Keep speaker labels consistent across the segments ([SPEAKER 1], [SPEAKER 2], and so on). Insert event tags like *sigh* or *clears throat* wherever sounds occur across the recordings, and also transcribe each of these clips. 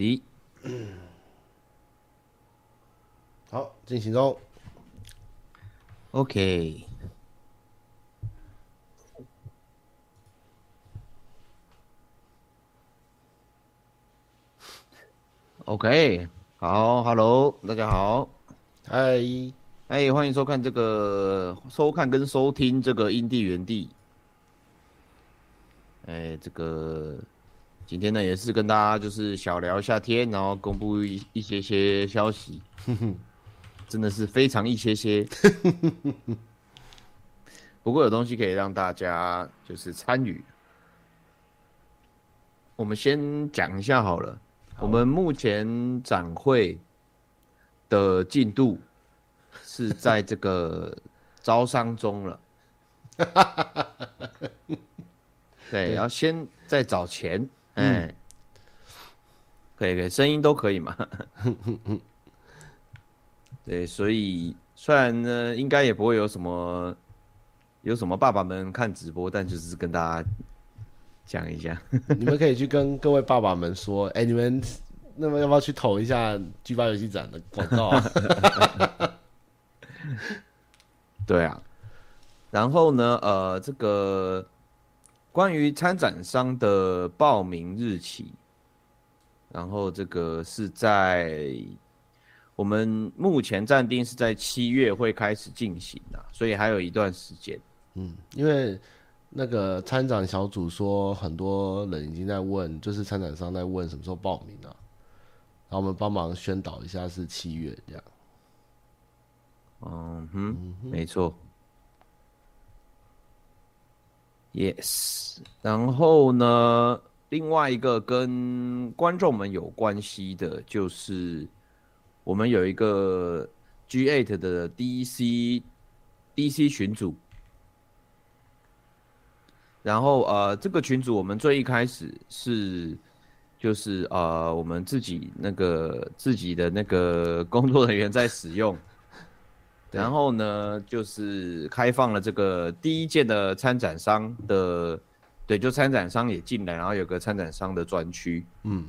[SPEAKER 1] 的。
[SPEAKER 2] 好，进行中。
[SPEAKER 1] OK。OK，好，Hello，大家好，
[SPEAKER 2] 嗨，
[SPEAKER 1] 哎，欢迎收看这个收看跟收听这个因地原地。哎，这个今天呢也是跟大家就是小聊一下天，然后公布一一些些消息，*laughs* 真的是非常一些些。*laughs* 不过有东西可以让大家就是参与。我们先讲一下好了。我们目前展会的进度是在这个招商中了，*laughs* 对，然后先在找钱，哎、嗯，可以可以，声音都可以嘛，*laughs* 对，所以虽然呢，应该也不会有什么有什么爸爸们看直播，但就是跟大家。讲一下，*laughs*
[SPEAKER 2] 你们可以去跟各位爸爸们说，哎、欸，你们那么要不要去投一下 G 八游戏展的广告啊？*laughs*
[SPEAKER 1] 对啊，然后呢，呃，这个关于参展商的报名日期，然后这个是在我们目前暂定是在七月会开始进行的，所以还有一段时间。
[SPEAKER 2] 嗯，因为。那个参展小组说，很多人已经在问，就是参展商在问什么时候报名啊？然后我们帮忙宣导一下，是七月这样。
[SPEAKER 1] 嗯哼，嗯哼没错。Yes，然后呢，另外一个跟观众们有关系的，就是我们有一个 G8 的 DC DC 群组。然后呃，这个群组我们最一开始是，就是呃，我们自己那个自己的那个工作人员在使用，然后呢，就是开放了这个第一届的参展商的，对，就参展商也进来，然后有个参展商的专区，嗯，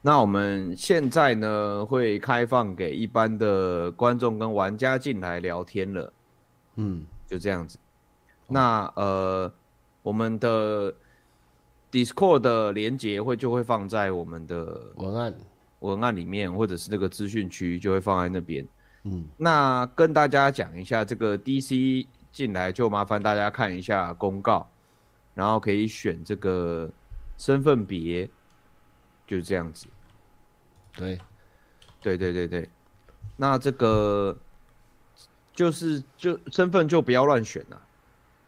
[SPEAKER 1] 那我们现在呢会开放给一般的观众跟玩家进来聊天了，嗯，就这样子，那呃。我们的 Discord 的连接会就会放在我们的文案。文案里面，或者是那个资讯区就会放在那边。嗯，那跟大家讲一下，这个 DC 进来就麻烦大家看一下公告，然后可以选这个身份别，就是这样子。
[SPEAKER 2] 对，
[SPEAKER 1] 对对对对，那这个就是就身份就不要乱选了。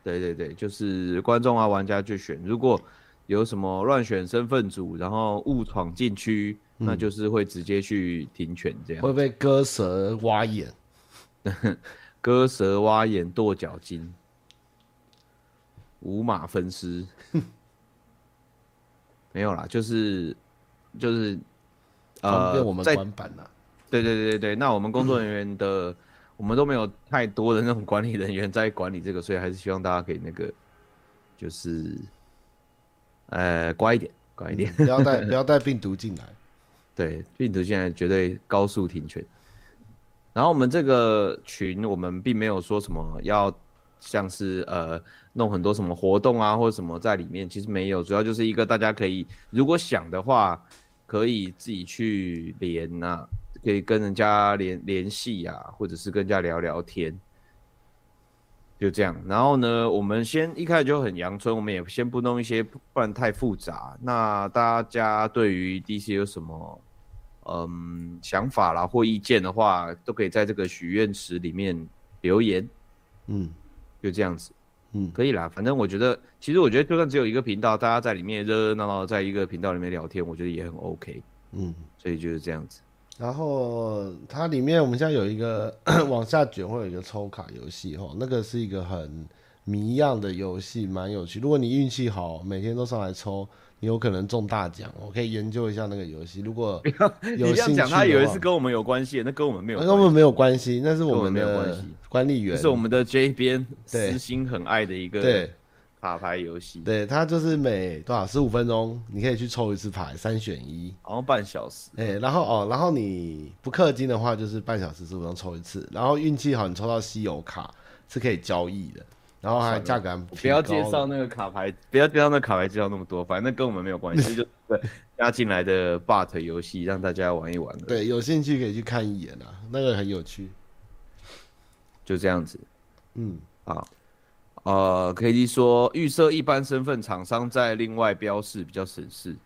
[SPEAKER 1] 对对对，就是观众啊，玩家就选。如果有什么乱选身份组，然后误闯禁区，嗯、那就是会直接去停权，这样
[SPEAKER 2] 会被割舌挖眼，*laughs*
[SPEAKER 1] 割舌挖眼跺脚筋，五马分尸，没有啦，就是就是
[SPEAKER 2] 方便我们管板呐。
[SPEAKER 1] 对对对对，那我们工作人员的。嗯 *clears throat* 我们都没有太多的那种管理人员在管理这个，所以还是希望大家可以那个，就是，呃，乖一点，乖一点，
[SPEAKER 2] 不要带 *laughs* 不要带病毒进来。
[SPEAKER 1] 对，病毒现在绝对高速停权。然后我们这个群，我们并没有说什么要像是呃弄很多什么活动啊或者什么在里面，其实没有，主要就是一个大家可以如果想的话，可以自己去连呐、啊。可以跟人家联联系呀，或者是跟人家聊聊天，就这样。然后呢，我们先一开始就很阳春，我们也先不弄一些，不然太复杂。那大家对于 DC 有什么嗯想法啦或意见的话，都可以在这个许愿池里面留言。嗯，就这样子。嗯，可以啦。反正我觉得，其实我觉得就算只有一个频道，大家在里面热热闹闹，在一个频道里面聊天，我觉得也很 OK。嗯，所以就是这样子。
[SPEAKER 2] 然后它里面我们现在有一个 *coughs* 往下卷，会有一个抽卡游戏哈，那个是一个很谜样的游戏，蛮有趣。如果你运气好，每天都上来抽，你有可能中大奖。我可以研究一下那个游戏。如果有兴趣，你这样讲，
[SPEAKER 1] 他以为是跟我们有关系，那跟我们没有，
[SPEAKER 2] 跟我们没有关系，那是我们的管理员，
[SPEAKER 1] 是我们的 J 边私心很爱的一个，
[SPEAKER 2] 对
[SPEAKER 1] 卡牌游戏。
[SPEAKER 2] 对，它就是每多少十五分钟，你可以去抽一次牌，三选一，
[SPEAKER 1] 然后半小时。
[SPEAKER 2] 哎，然后哦，然后你不氪金的话，就是半小时十五分钟抽一次，然后运气好，你抽到稀有卡是可以交易的。然后还价格还
[SPEAKER 1] 不要介绍那个卡牌，不要介绍那个卡牌介绍那么多，反正跟我们没有关系，*laughs* 就对 *laughs* 加进来的 but 游戏让大家玩一玩。
[SPEAKER 2] 对，有兴趣可以去看一眼啊，那个很有趣。
[SPEAKER 1] 就这样子，
[SPEAKER 2] 嗯，
[SPEAKER 1] 好，呃，KD 说预设一般身份厂商在另外标示比较省事，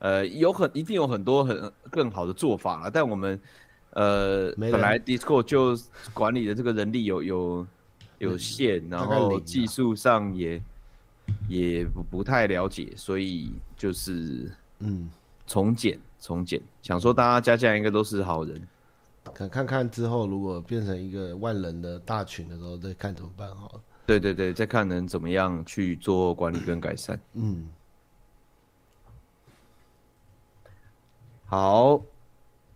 [SPEAKER 1] 呃，有很一定有很多很更好的做法了，但我们呃本来 Discord 就管理的这个人力有有。有限，然后技术上也也不不太了解，所以就是嗯，从简从简，想说大家加起来应该都是好人，
[SPEAKER 2] 看看看之后如果变成一个万人的大群的时候再看怎么办好了。
[SPEAKER 1] 对对对，再看能怎么样去做管理跟改善。
[SPEAKER 2] 嗯，
[SPEAKER 1] 好。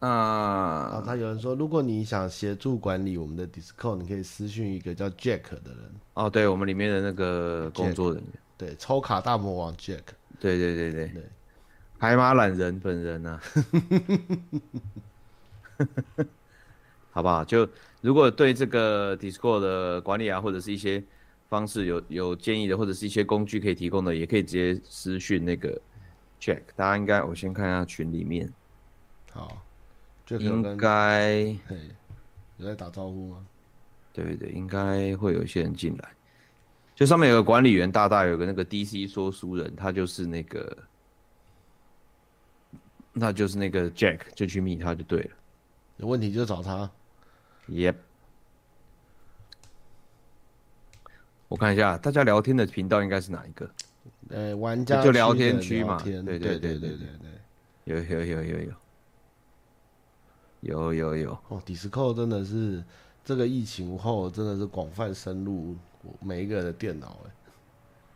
[SPEAKER 1] 啊，
[SPEAKER 2] 他有人说，如果你想协助管理我们的 Discord，你可以私讯一个叫 Jack 的人。
[SPEAKER 1] 哦，对，我们里面的那个工作人员，
[SPEAKER 2] 对，抽卡大魔王 Jack。
[SPEAKER 1] 对对对对对，海马懒人本人呐、啊。*laughs* 好不好？就如果对这个 Discord 的管理啊，或者是一些方式有有建议的，或者是一些工具可以提供的，也可以直接私讯那个 Jack。大家应该，我先看一下群里面。
[SPEAKER 2] 好。
[SPEAKER 1] 应该
[SPEAKER 2] 有在打招呼吗？
[SPEAKER 1] 对对对，应该会有一些人进来。就上面有个管理员，大大有个那个 DC 说书人，他就是那个，那就是那个 Jack，就去密他就对了。
[SPEAKER 2] 有问题就找他。
[SPEAKER 1] Yep。我看一下大家聊天的频道应该是哪一个？
[SPEAKER 2] 呃，玩家
[SPEAKER 1] 就聊天区嘛。对
[SPEAKER 2] 对对对对对对。
[SPEAKER 1] 有有有有有。有有有。
[SPEAKER 2] 哦，Discord 真的是这个疫情后真的是广泛深入每一个人的电脑哎，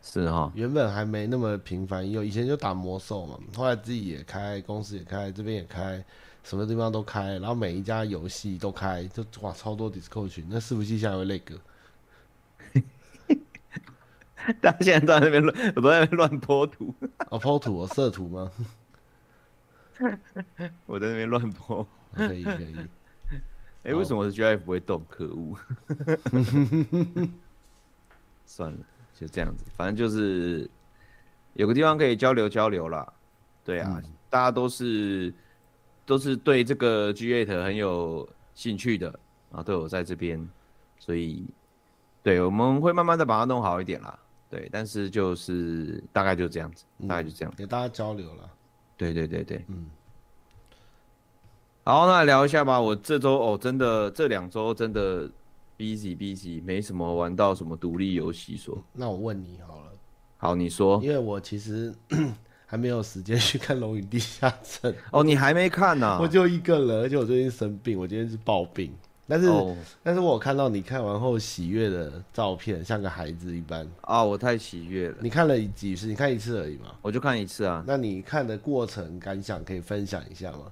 [SPEAKER 1] 是哈、哦，
[SPEAKER 2] 原本还没那么频繁，有以前就打魔兽嘛，后来自己也开，公司也开，这边也开，什么地方都开，然后每一家游戏都开，就哇超多 Discord 群，那伺服器下会那个，*laughs*
[SPEAKER 1] 大家现在都在那边乱，我都在那边乱泼图，
[SPEAKER 2] 哦泼图哦色图吗？*laughs*
[SPEAKER 1] 我在那边乱泼。
[SPEAKER 2] 可以可以，
[SPEAKER 1] 哎，*laughs* 为什么我的 GIF 不会动？可恶！*laughs* 算了，就这样子，反正就是有个地方可以交流交流啦。对啊，嗯、大家都是都是对这个 G8 很有兴趣的啊，都有在这边，所以对，我们会慢慢的把它弄好一点啦。对，但是就是大概就这样子，嗯、大概就这样，
[SPEAKER 2] 给大家交流了。
[SPEAKER 1] 对对对对，
[SPEAKER 2] 嗯。
[SPEAKER 1] 好，那来聊一下吧。我这周哦，真的这两周真的 busy busy，没什么玩到什么独立游戏。说，
[SPEAKER 2] 那我问你好了。
[SPEAKER 1] 好，你说。
[SPEAKER 2] 因为我其实 *clears throat* 还没有时间去看《龙与地下城》。
[SPEAKER 1] 哦，你还没看呢、啊？
[SPEAKER 2] 我就一个人，而且我最近生病，我今天是暴病。但是，哦、但是我看到你看完后喜悦的照片，像个孩子一般。
[SPEAKER 1] 啊、哦，我太喜悦了。
[SPEAKER 2] 你看了几次？你看一次而已嘛。
[SPEAKER 1] 我就看一次啊。
[SPEAKER 2] 那你看的过程感想可以分享一下吗？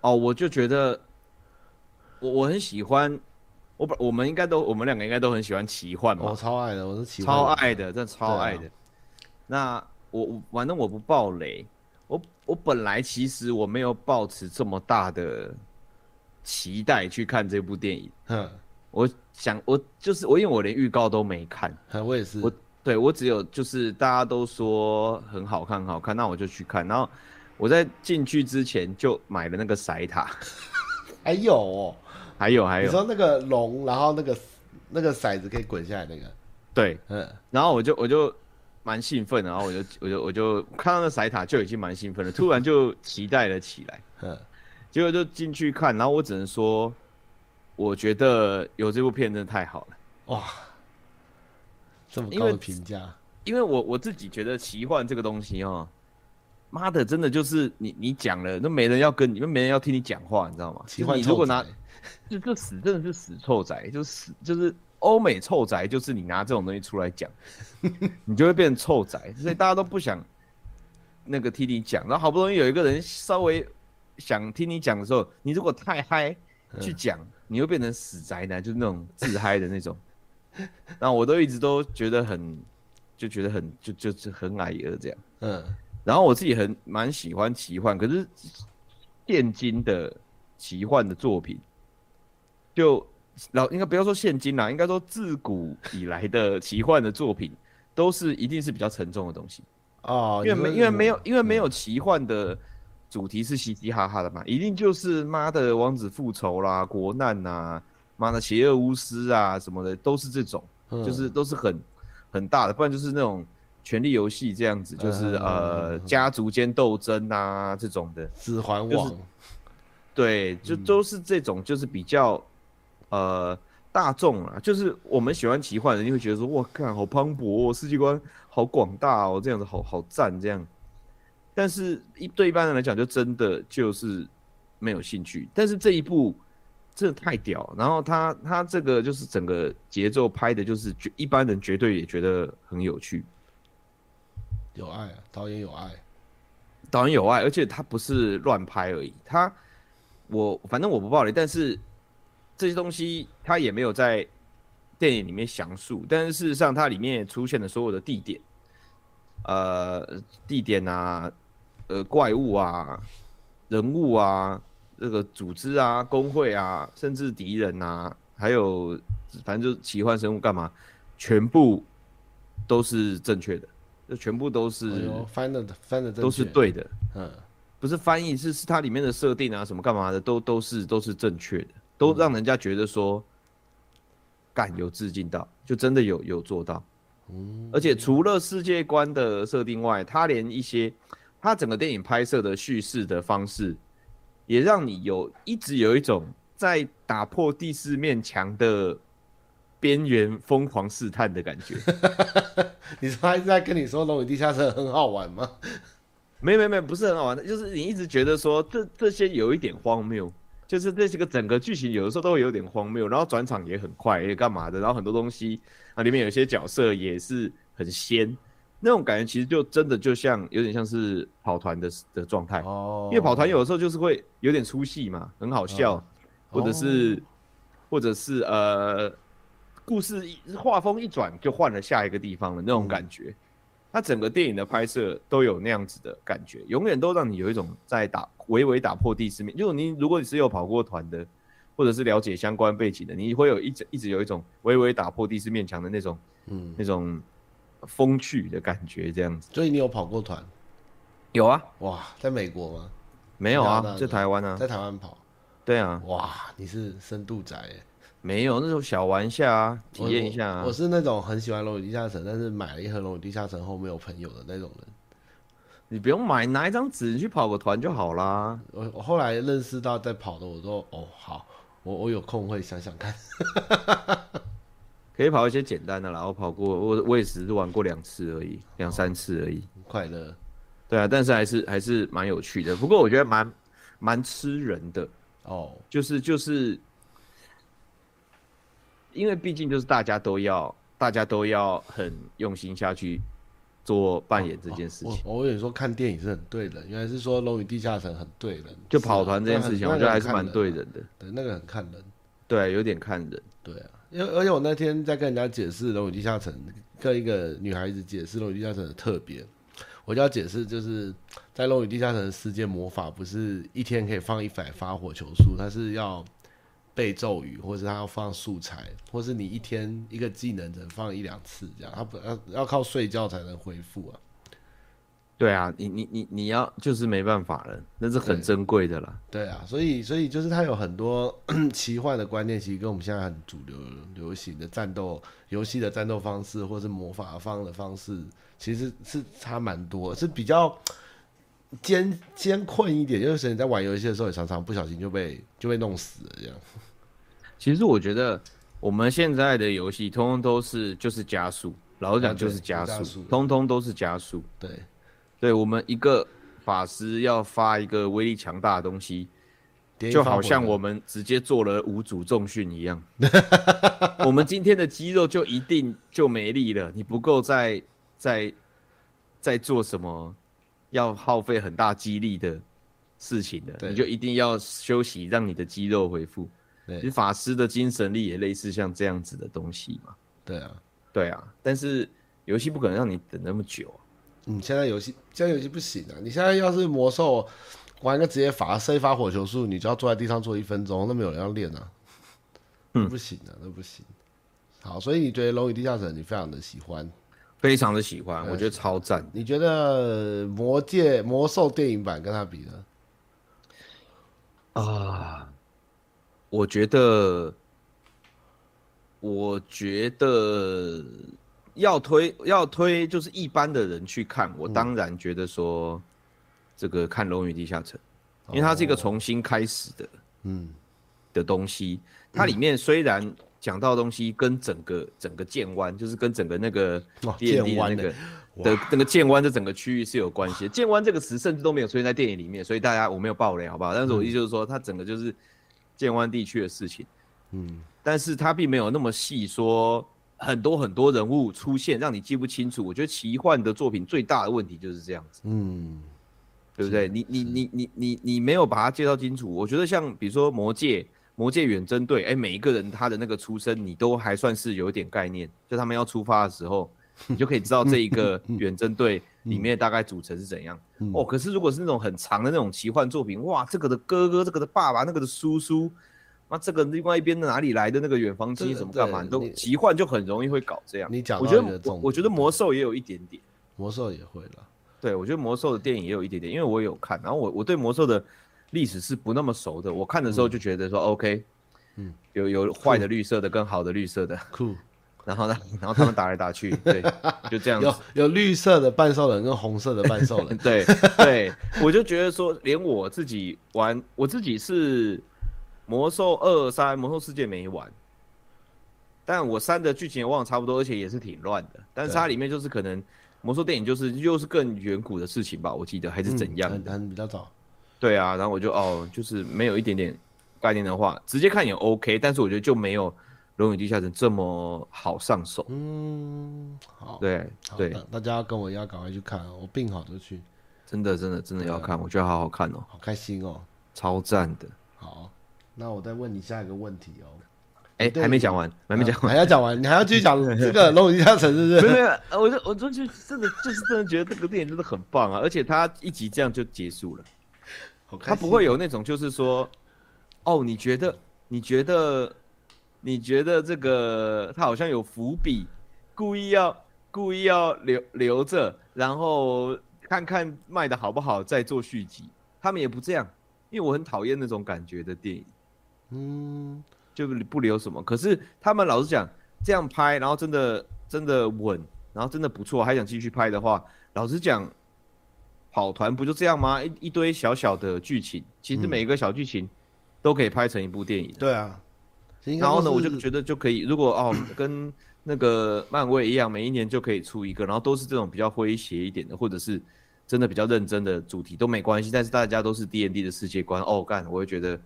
[SPEAKER 1] 哦，我就觉得我我很喜欢，我本我们应该都我们两个应该都很喜欢奇幻嘛。
[SPEAKER 2] 我超爱的，我是奇
[SPEAKER 1] 幻超爱的，真的超爱的。啊、那我我反正我不爆雷，我我本来其实我没有抱持这么大的期待去看这部电影。
[SPEAKER 2] 哼，
[SPEAKER 1] 我想我就是我，因为我连预告都没看。
[SPEAKER 2] 我也是。
[SPEAKER 1] 我对我只有就是大家都说很好看很好看，那我就去看，然后。我在进去之前就买了那个骰塔，*laughs*
[SPEAKER 2] 还有、哦，
[SPEAKER 1] 还有还有，
[SPEAKER 2] 你说那个龙，然后那个那个骰子可以滚下来那个，
[SPEAKER 1] 对，
[SPEAKER 2] 嗯，
[SPEAKER 1] 然后我就我就蛮兴奋，然后我就我就我就看到那骰塔就已经蛮兴奋了，突然就期待了起来，*laughs*
[SPEAKER 2] 嗯，
[SPEAKER 1] 结果就进去看，然后我只能说，我觉得有这部片真的太好了，
[SPEAKER 2] 哇，这么高的评价，
[SPEAKER 1] 因为我我自己觉得奇幻这个东西哦。妈的，真的就是你你讲了，那没人要跟你，那没人要听你讲话，你知道吗？奇幻，你如果拿，*laughs* 就就死，真的是死臭宅，就死就是欧美臭宅，就是你拿这种东西出来讲，*laughs* 你就会变成臭宅，所以大家都不想那个听你讲。然后好不容易有一个人稍微想听你讲的时候，你如果太嗨去讲，你会变成死宅男，就是那种自嗨的那种。*laughs* 然后我都一直都觉得很就觉得很就就是很矮儿这样。
[SPEAKER 2] 嗯，
[SPEAKER 1] 然后我自己很蛮喜欢奇幻，可是现今的奇幻的作品，就老应该不要说现今啦，应该说自古以来的奇幻的作品，都是一定是比较沉重的东西。
[SPEAKER 2] 哦，
[SPEAKER 1] 因为没因为没有因为没有奇幻的主题是嘻嘻哈哈的嘛，一定就是妈的王子复仇啦、国难呐、啊、妈的邪恶巫师啊什么的，都是这种，就是都是很很大的，不然就是那种。权力游戏这样子，就是呃家族间斗争啊这种的，
[SPEAKER 2] 指环王，
[SPEAKER 1] 对，就都是这种，就是比较呃大众啊，就是我们喜欢奇幻的人，你会觉得说哇，看好磅礴哦，世界观好广大哦，这样子好好赞这样。但是一对一般人来讲，就真的就是没有兴趣。但是这一部真的太屌，然后他他这个就是整个节奏拍的，就是绝一般人绝对也觉得很有趣。
[SPEAKER 2] 有爱啊，导演有爱，
[SPEAKER 1] 导演有爱，而且他不是乱拍而已。他，我反正我不暴雷，但是这些东西他也没有在电影里面详述。但是事实上，它里面出现的所有的地点，呃，地点啊，呃，怪物啊，人物啊，这个组织啊，工会啊，甚至敌人啊，还有反正就是奇幻生物干嘛，全部都是正确的。这全部都是
[SPEAKER 2] 翻的翻的
[SPEAKER 1] 都是对的，
[SPEAKER 2] 嗯，
[SPEAKER 1] 不是翻译，是是它里面的设定啊，什么干嘛的都都是都是正确的，都让人家觉得说，干有致敬到，就真的有有做到，嗯，而且除了世界观的设定外，它连一些它整个电影拍摄的叙事的方式，也让你有一直有一种在打破第四面墙的。边缘疯狂试探的感觉，*laughs*
[SPEAKER 2] 你说他一直在跟你说《龙与地下城》很好玩吗？
[SPEAKER 1] 没没没，不是很好玩的，就是你一直觉得说这这些有一点荒谬，就是这些个整个剧情有的时候都会有点荒谬，然后转场也很快，也干嘛的，然后很多东西啊里面有些角色也是很仙，那种感觉其实就真的就像有点像是跑团的的状态。哦，因为跑团有的时候就是会有点出戏嘛，很好笑，哦、或者是、哦、或者是呃。故事一画风一转就换了下一个地方的那种感觉，它整个电影的拍摄都有那样子的感觉，永远都让你有一种在打微微打破第四面。就是你如果你是有跑过团的，或者是了解相关背景的，你会有一直一直有一种微微打破第四面墙的那种，嗯，那种风趣的感觉，这样子。
[SPEAKER 2] 所以你有跑过团？
[SPEAKER 1] 有啊，
[SPEAKER 2] 哇，在美国吗？
[SPEAKER 1] 没有啊，在台湾啊，
[SPEAKER 2] 在台湾跑。
[SPEAKER 1] 对啊，
[SPEAKER 2] 哇，你是深度宅耶。
[SPEAKER 1] 没有那种小玩一下啊，体验一下啊。
[SPEAKER 2] 我是那种很喜欢《龙与地下城》，但是买了一盒《龙与地下城》后没有朋友的那种人。
[SPEAKER 1] 你不用买，拿一张纸你去跑个团就好啦。
[SPEAKER 2] 我我后来认识到在跑的，我说哦好，我我有空会想想看。
[SPEAKER 1] 可以跑一些简单的啦，我跑过，我我也只是玩过两次而已，两三次而已。
[SPEAKER 2] 快乐。
[SPEAKER 1] 对啊，但是还是还是蛮有趣的。不过我觉得蛮蛮吃人的哦，就是就是。因为毕竟就是大家都要，大家都要很用心下去做扮演这件事情。哦哦、我我有说看电影是很对人，原来是说《龙与地下城》很对人，就跑团这件事情，我觉得还是蛮对人的。
[SPEAKER 2] 对，那个很看人。
[SPEAKER 1] 对，有点看人。
[SPEAKER 2] 对啊，因为而且我那天在跟人家解释《龙与地下城》，跟一个女孩子解释《龙与地下城》的特别，我就要解释，就是在《龙与地下城》的世界魔法不是一天可以放一百发火球术，它是要。背咒语，或是他要放素材，或是你一天一个技能只能放一两次，这样他不要要靠睡觉才能恢复啊。
[SPEAKER 1] 对啊，你你你你要就是没办法了，那是很珍贵的啦。
[SPEAKER 2] 对啊，所以所以就是他有很多 *clears throat* 奇幻的观念，其实跟我们现在很主流流行的战斗游戏的战斗方式，或是魔法方的方式，其实是差蛮多，是比较。艰艰困一点，就是你在玩游戏的时候，也常常不小心就被就被弄死了这样。
[SPEAKER 1] 其实我觉得我们现在的游戏，通通都是就是加速，老实讲就是加速，通通都是加速。
[SPEAKER 2] 对，
[SPEAKER 1] 对我们一个法师要发一个威力强大的东西，就好像我们直接做了五组重训一样。*laughs* 我们今天的肌肉就一定就没力了，你不够再再再做什么？要耗费很大肌力的事情的，你就一定要休息，让你的肌肉恢复。其实法师的精神力也类似像这样子的东西嘛。
[SPEAKER 2] 对啊，
[SPEAKER 1] 对啊。但是游戏不可能让你等那么久啊。
[SPEAKER 2] 嗯，现在游戏现在游戏不行啊！你现在要是魔兽玩个职业法，射一发火球术，你就要坐在地上坐一分钟，那没有人要练啊。嗯，不行啊，那不行。好，所以你觉得《龙与地下城》你非常的喜欢，
[SPEAKER 1] 非常的喜欢，我觉得超赞。
[SPEAKER 2] 你觉得《魔界》《魔兽》电影版跟它比呢？
[SPEAKER 1] 啊，我觉得，我觉得。要推要推，就是一般的人去看，我当然觉得说，这个看《龙与地下城》，因为它是一个重新开始的，嗯，的东西。它里面虽然讲到的东西跟整个整个剑湾，就是跟整个那个剑湾那个的那个剑湾这整个区域是有关系的。剑湾这个词甚至都没有出现在电影里面，所以大家我没有爆雷，好不好？但是我意思就是说，它整个就是剑湾地区的事情，嗯，但是它并没有那么细说。很多很多人物出现，让你记不清楚。我觉得奇幻的作品最大的问题就是这样子，嗯，对不对？你你你你你你没有把它介绍清楚。我觉得像比如说魔戒《魔戒》《魔戒远征队》，哎，每一个人他的那个出身，你都还算是有一点概念。就他们要出发的时候，你就可以知道这一个远征队里面大概组成是怎样。哦，可是如果是那种很长的那种奇幻作品，哇，这个的哥哥，这个的爸爸，那个的叔叔。那这个另外一边的哪里来的那个远方亲什么干嘛？都奇幻就很容易会搞这样。
[SPEAKER 2] 你讲，
[SPEAKER 1] 我觉得我觉得魔兽也有一点点，
[SPEAKER 2] 魔兽也会了。
[SPEAKER 1] 对，我觉得魔兽的电影也有一点点，因为我有看，然后我我对魔兽的历史是不那么熟的。我看的时候就觉得说，OK，嗯，有有坏的绿色的跟好的绿色的，酷。然后呢，然后他们打来打去，对，就这样子。
[SPEAKER 2] 有有绿色的半兽人跟红色的半兽人，*laughs*
[SPEAKER 1] 对对，我就觉得说，连我自己玩，我自己是。魔兽二三，魔兽世界没玩，但我三的剧情也忘了差不多，而且也是挺乱的。但是它里面就是可能魔兽电影就是又是更远古的事情吧，我记得还是怎样很，
[SPEAKER 2] 嗯、比较早。
[SPEAKER 1] 对啊，然后我就哦，就是没有一点点概念的话，直接看也 OK，但是我觉得就没有《龙与地下城》这么好上手。
[SPEAKER 2] 嗯，好，
[SPEAKER 1] 对对，
[SPEAKER 2] 大家跟我一样赶快去看，我病好就去。
[SPEAKER 1] 真的真的真的要看，我觉得好好看哦，
[SPEAKER 2] 好开心哦，
[SPEAKER 1] 超赞的。
[SPEAKER 2] 好。那我再问你下一个问题哦，
[SPEAKER 1] 哎，还没讲完，还没讲完，
[SPEAKER 2] 还要讲完，你还要继续讲 *laughs* 这个《龙与地下城》是不是？
[SPEAKER 1] 没有，我就我就觉得真的就是真的觉得这个电影真的很棒啊，而且它一集这样就结束了，它不会有那种就是说，哦，你觉得你觉得你觉得这个他好像有伏笔，故意要故意要留留着，然后看看卖的好不好再做续集，他们也不这样，因为我很讨厌那种感觉的电影。嗯，就不留什么。可是他们老实讲，这样拍，然后真的真的稳，然后真的不错，还想继续拍的话，老实讲，跑团不就这样吗？一一堆小小的剧情，其实每一个小剧情都可以拍成一部电影。
[SPEAKER 2] 对啊，
[SPEAKER 1] 然后呢，我就觉得就可以，如果哦跟那个漫威一样，每一年就可以出一个，然后都是这种比较诙谐一点的，或者是真的比较认真的主题都没关系，但是大家都是 D N D 的世界观哦，干，我会觉得。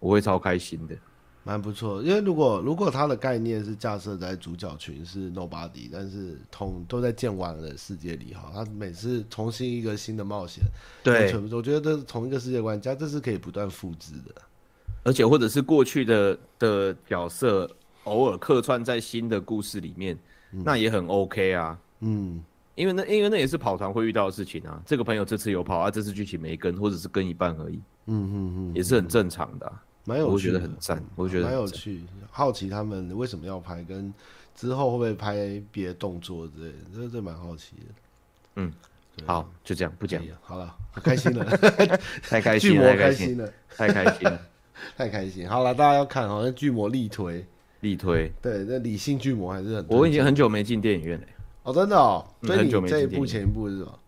[SPEAKER 1] 我会超开心的，
[SPEAKER 2] 蛮不错。因为如果如果他的概念是架设在主角群是 Nobody，但是同都在剑湾的世界里哈，他每次重新一个新的冒险，
[SPEAKER 1] 对，
[SPEAKER 2] 我觉得这是同一个世界观，加这是可以不断复制的。
[SPEAKER 1] 而且或者是过去的的角色偶尔客串在新的故事里面，嗯、那也很 OK 啊。嗯，因为那因为那也是跑团会遇到的事情啊。这个朋友这次有跑啊，这次剧情没跟，或者是跟一半而已。嗯嗯嗯，也是很正常的、啊。
[SPEAKER 2] 蛮有趣，
[SPEAKER 1] 我觉得很赞，我觉得蛮
[SPEAKER 2] 有趣。好奇他们为什么要拍，跟之后会不会拍别的动作之类的，这这蛮好奇的。
[SPEAKER 1] 嗯，好，就这样，不讲。
[SPEAKER 2] 好 *laughs* *laughs* 了，开心了，
[SPEAKER 1] 太开心了，太开心了，太开心了，*laughs*
[SPEAKER 2] 太开心。好了，大家要看，好像巨魔力推，
[SPEAKER 1] 力推。
[SPEAKER 2] 对，那理性巨魔还是很。
[SPEAKER 1] 我已经很久没进电影院了。
[SPEAKER 2] 哦，真的哦，很久没进电影院。这一部前一部是什么？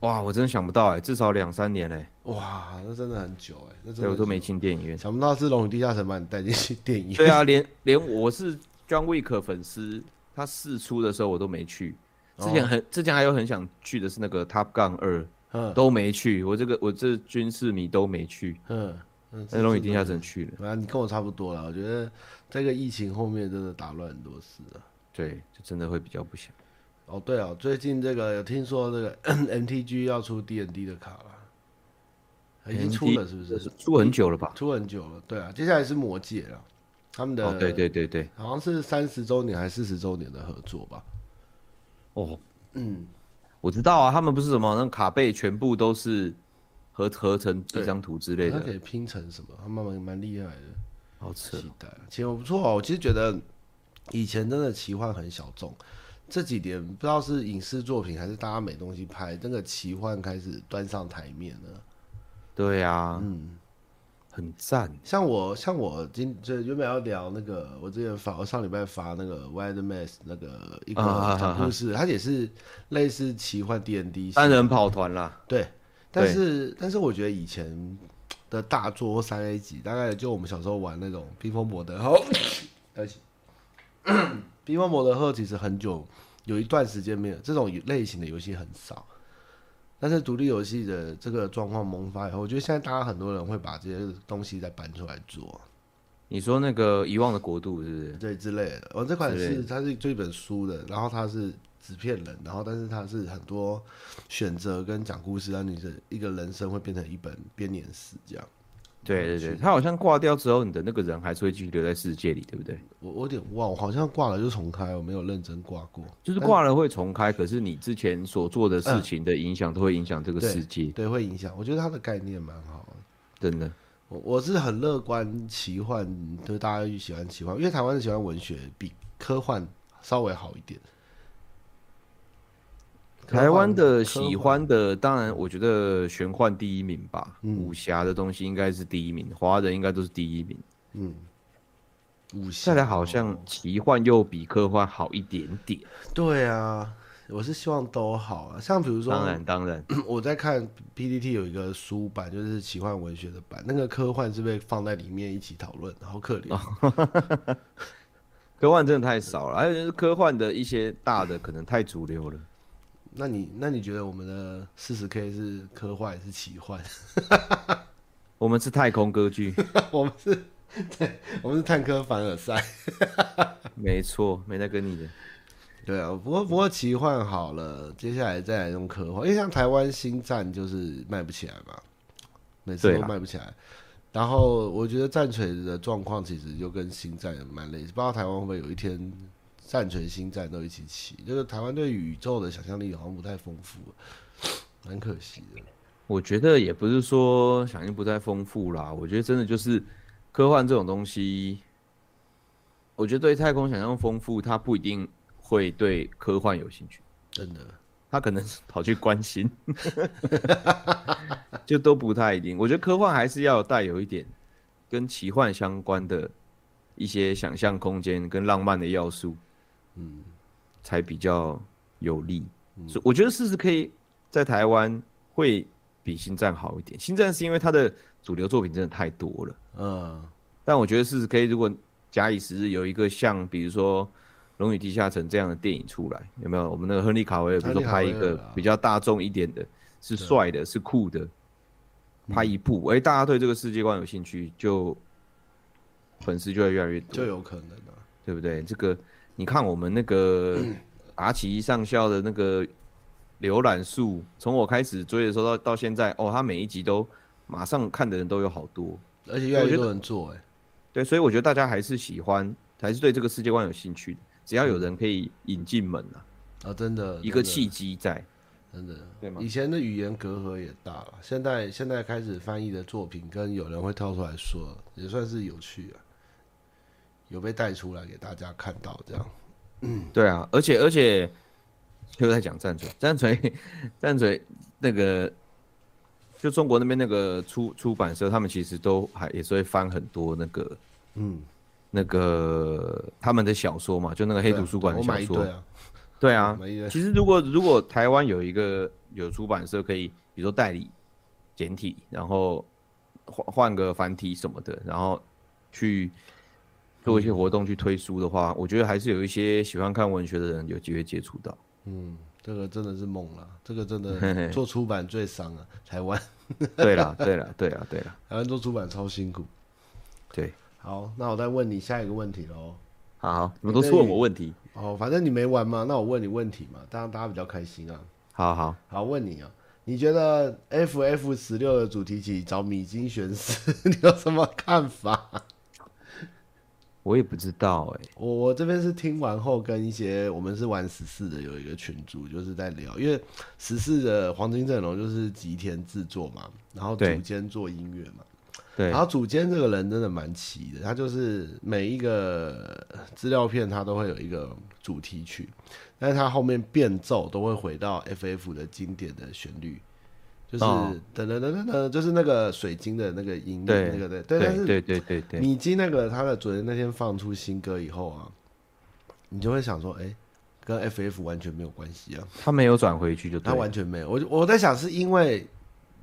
[SPEAKER 1] 哇，我真的想不到哎，至少两三年嘞。
[SPEAKER 2] 哇，那真的很久哎，那真
[SPEAKER 1] 的我都没进电影院。
[SPEAKER 2] 想不到是《龙与地下城》把你带进去电影院。
[SPEAKER 1] 对啊，连连我是 John Wick 粉丝，他四出的时候我都没去。之前很之前还有很想去的是那个 Top Gun 二，嗯，都没去。我这个我这军事迷都没去。嗯嗯，那《龙与地下城》去了。
[SPEAKER 2] 啊，你跟我差不多了。我觉得这个疫情后面真的打乱很多事啊。
[SPEAKER 1] 对，就真的会比较不想。
[SPEAKER 2] 哦，对哦，最近这个有听说这个 *clears throat* MTG 要出 D N D 的卡了，已经出了是不是？是
[SPEAKER 1] 出很久了吧？
[SPEAKER 2] 出很久了，对啊，接下来是魔戒了，他们的、
[SPEAKER 1] 哦、对对对对，
[SPEAKER 2] 好像是三十周年还是四十周年的合作吧？
[SPEAKER 1] 哦，嗯，我知道啊，他们不是什么那卡背全部都是合合成一张图之类的，
[SPEAKER 2] 它可以拼成什么？他慢慢蛮厉害的，
[SPEAKER 1] 好扯。
[SPEAKER 2] 期待，其实不错哦。我其实觉得以前真的奇幻很小众，这几年不知道是影视作品还是大家没东西拍，那个奇幻开始端上台面了。
[SPEAKER 1] 对呀、啊，
[SPEAKER 2] 嗯。
[SPEAKER 1] 很赞，
[SPEAKER 2] 像我像我今就原本要聊那个，我之前发我上礼拜发那个 Wild Mass 那个一个讲故事，它也是类似奇幻 D N D
[SPEAKER 1] 单人跑团啦。
[SPEAKER 2] 对，但是但是我觉得以前的大作或三 A 级，大概就我们小时候玩那种冰封摩德后，对不起，冰封摩德 *laughs* 后其实很久有一段时间没有这种类型的游戏很少。但是独立游戏的这个状况萌发以后，我觉得现在大家很多人会把这些东西再搬出来做。
[SPEAKER 1] 你说那个遗忘的国度是不是？
[SPEAKER 2] 对，之类的。我这款是它是这本书的，然后它是纸片人，然后但是他是很多选择跟讲故事，让你的一个人生会变成一本编年史这样。
[SPEAKER 1] 对对对，他好像挂掉之后，你的那个人还是会继续留在世界里，对不对？
[SPEAKER 2] 我我有点忘，我好像挂了就重开，我没有认真挂过。
[SPEAKER 1] 就是挂了会重开，可是你之前所做的事情的影响都会影响这个世界。
[SPEAKER 2] 对，对，会影响。我觉得他的概念蛮好的，
[SPEAKER 1] 真的。
[SPEAKER 2] 我我是很乐观奇幻，就是大家喜欢奇幻，因为台湾喜欢文学，比科幻稍微好一点。
[SPEAKER 1] 台湾的喜欢的，当然我觉得玄幻第一名吧，嗯、武侠的东西应该是第一名，华人应该都是第一名。嗯，武侠现在好像奇幻又比科幻好一点点。
[SPEAKER 2] 对啊，我是希望都好啊。像比如说，
[SPEAKER 1] 当然当然，*clears throat*
[SPEAKER 2] 我在看 PPT 有一个书版，就是奇幻文学的版，那个科幻是被放在里面一起讨论，好可怜。哦、*laughs*
[SPEAKER 1] 科幻真的太少了，还有就是科幻的一些大的可能太主流了。
[SPEAKER 2] 那你那你觉得我们的四十 K 是科幻还是奇幻？*laughs*
[SPEAKER 1] 我们是太空歌剧，*laughs*
[SPEAKER 2] 我们是，对，我们是探科凡尔赛。*laughs*
[SPEAKER 1] 没错，没在跟你的。
[SPEAKER 2] 对啊，不过不过奇幻好了，接下来再来用科幻，因为像台湾星战就是卖不起来嘛，每次都卖不起来。然后我觉得战锤的状况其实就跟星战蛮类似，不知道台湾会不会有一天。战锤星战都一起起，这个台湾对宇宙的想象力好像不太丰富，蛮可惜的。
[SPEAKER 1] 我觉得也不是说想象不太丰富啦，我觉得真的就是科幻这种东西，我觉得对太空想象丰富，他不一定会对科幻有兴趣。
[SPEAKER 2] 真的，
[SPEAKER 1] 他可能跑去关心，*laughs* 就都不太一定。我觉得科幻还是要带有一点跟奇幻相关的一些想象空间跟浪漫的要素。嗯，才比较有利。嗯、所以我觉得四十 K 在台湾会比星战好一点。星战是因为它的主流作品真的太多了。嗯，但我觉得四十 K 如果假以时日有一个像比如说《龙与地下城》这样的电影出来，有没有？我们那个亨利卡维尔，比如说拍一个比较大众一点的，是帅的，是酷的，拍一部，哎、嗯欸，大家对这个世界观有兴趣，就粉丝就会越来越多，
[SPEAKER 2] 就有可能的，
[SPEAKER 1] 对不对？这个。你看我们那个阿奇上校的那个浏览数，从我开始追的时候到到现在，哦，他每一集都马上看的人都有好多，
[SPEAKER 2] 而且越来越多人做，哎，
[SPEAKER 1] 对，所以我觉得大家还是喜欢，还是对这个世界观有兴趣的，只要有人可以引进门啊，
[SPEAKER 2] 啊，真的，
[SPEAKER 1] 一个契机在，
[SPEAKER 2] 真的，对吗？以前的语言隔阂也大了，现在现在开始翻译的作品，跟有人会跳出来说，也算是有趣啊。有被带出来给大家看到，这样，
[SPEAKER 1] 嗯，对啊，而且而且又在讲战锤，战锤，战锤那个，就中国那边那个出出版社，他们其实都还也是会翻很多那个，嗯，那个他们的小说嘛，就那个黑图书馆的小说，对啊，对啊，*laughs* 其实如果如果台湾有一个有出版社可以，比如说代理简体，然后换换个繁体什么的，然后去。做一些活动去推书的话，我觉得还是有一些喜欢看文学的人有机会接触到。
[SPEAKER 2] 嗯，这个真的是梦了，这个真的做出版最伤啊，台湾。
[SPEAKER 1] 对了，对了，对了，对了，
[SPEAKER 2] 台湾做出版超辛苦。
[SPEAKER 1] 对，
[SPEAKER 2] 好，那我再问你下一个问题喽。
[SPEAKER 1] 好，你们都是问我问题。
[SPEAKER 2] 哦，反正你没玩嘛，那我问你问题嘛，当然大家比较开心啊。
[SPEAKER 1] 好好
[SPEAKER 2] 好，问你啊，你觉得 FF 十六的主题曲找米津玄师，*laughs* 你有什么看法？
[SPEAKER 1] 我也不知道哎、欸，
[SPEAKER 2] 我我这边是听完后跟一些我们是玩十四的有一个群组，就是在聊，因为十四的黄金阵容就是吉田制作嘛，然后主监做音乐嘛，
[SPEAKER 1] 对，
[SPEAKER 2] 然后主监这个人真的蛮奇的，他就是每一个资料片他都会有一个主题曲，但是他后面变奏都会回到 FF 的经典的旋律。就是噔噔噔噔噔，就是那个水晶的那个音乐，那个对对，但是
[SPEAKER 1] 对对对对，
[SPEAKER 2] 米基那个他的昨天那天放出新歌以后啊，你就会想说，哎，跟 FF 完全没有关系啊。
[SPEAKER 1] 他没有转回去就，
[SPEAKER 2] 他完全没有。我我在想是因为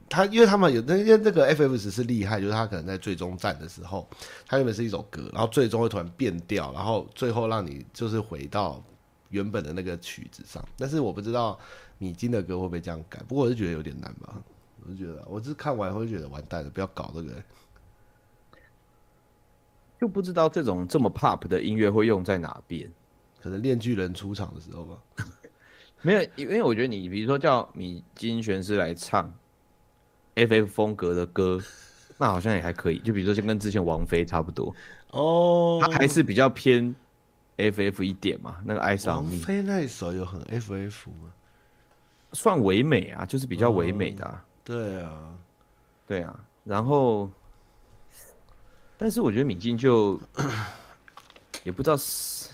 [SPEAKER 2] 他，因为他们有那些那个 FF 只是厉害，就是他可能在最终战的时候，他原本是一首歌，然后最终会突然变调，然后最后让你就是回到原本的那个曲子上。但是我不知道。米津的歌会不会这样改？不过我是觉得有点难吧。我是觉得，我是看完会觉得完蛋了，不要搞这个。
[SPEAKER 1] 就不知道这种这么 pop 的音乐会用在哪边？
[SPEAKER 2] 可能炼巨人出场的时候吧。*laughs*
[SPEAKER 1] 没有，因为我觉得你比如说叫米津玄师来唱 FF 风格的歌，那好像也还可以。就比如说，像跟之前王菲差不多
[SPEAKER 2] 哦，
[SPEAKER 1] 他还是比较偏 FF 一点嘛。那个爱上你，
[SPEAKER 2] 王菲那一首有很 FF 吗？
[SPEAKER 1] 算唯美啊，就是比较唯美的、啊嗯。
[SPEAKER 2] 对啊，
[SPEAKER 1] 对啊。然后，但是我觉得敏静就 *coughs* 也不知道是，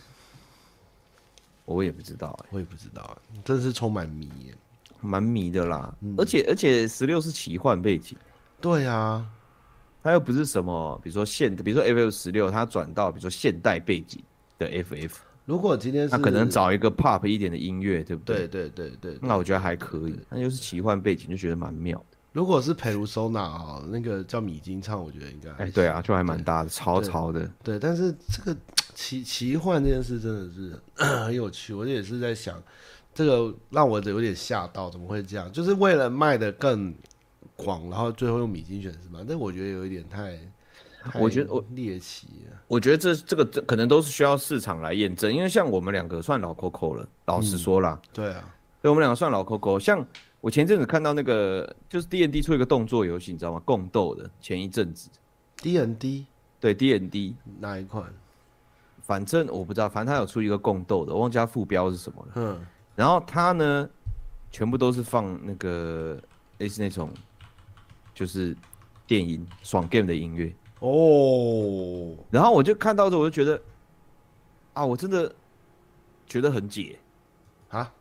[SPEAKER 1] 我也不知道
[SPEAKER 2] 我也不知道，真的是充满迷，
[SPEAKER 1] 蛮迷的啦。嗯、而且而且十六是奇幻背景，
[SPEAKER 2] 对啊，
[SPEAKER 1] 它又不是什么，比如说现，比如说 FF 十六，它转到比如说现代背景的 FF。
[SPEAKER 2] 如果今天是
[SPEAKER 1] 他可能找一个 pop 一点的音乐，对不对？
[SPEAKER 2] 对对对对，对，
[SPEAKER 1] 那我觉得还可以。那又是奇幻背景，就觉得蛮妙的。
[SPEAKER 2] 如果是培如收纳啊，那个叫米津唱，我觉得应该哎，
[SPEAKER 1] 对啊，就还蛮搭的，潮潮的。
[SPEAKER 2] 对，但是这个奇奇幻这件事真的是很有趣。我也是在想，这个让我有点吓到，怎么会这样？就是为了卖的更广，然后最后用米津选是吗？但我觉得有一点太。
[SPEAKER 1] 我觉得我
[SPEAKER 2] 猎奇，
[SPEAKER 1] 我觉得这这个这可能都是需要市场来验证，因为像我们两个算老 Coco 了，老实说啦，
[SPEAKER 2] 嗯、对啊，
[SPEAKER 1] 对，我们两个算老 Coco。像我前阵子看到那个，就是 D N D 出一个动作游戏，你知道吗？共斗的前一阵子
[SPEAKER 2] ，D N D
[SPEAKER 1] 对 D N D
[SPEAKER 2] 哪一款？
[SPEAKER 1] 反正我不知道，反正他有出一个共斗的，我忘记他副标是什么了。
[SPEAKER 2] 嗯，
[SPEAKER 1] 然后他呢，全部都是放那个类似那种，就是电音爽 game 的音乐。
[SPEAKER 2] 哦、oh，
[SPEAKER 1] 然后我就看到这，我就觉得，啊，我真的觉得很解
[SPEAKER 2] 啊？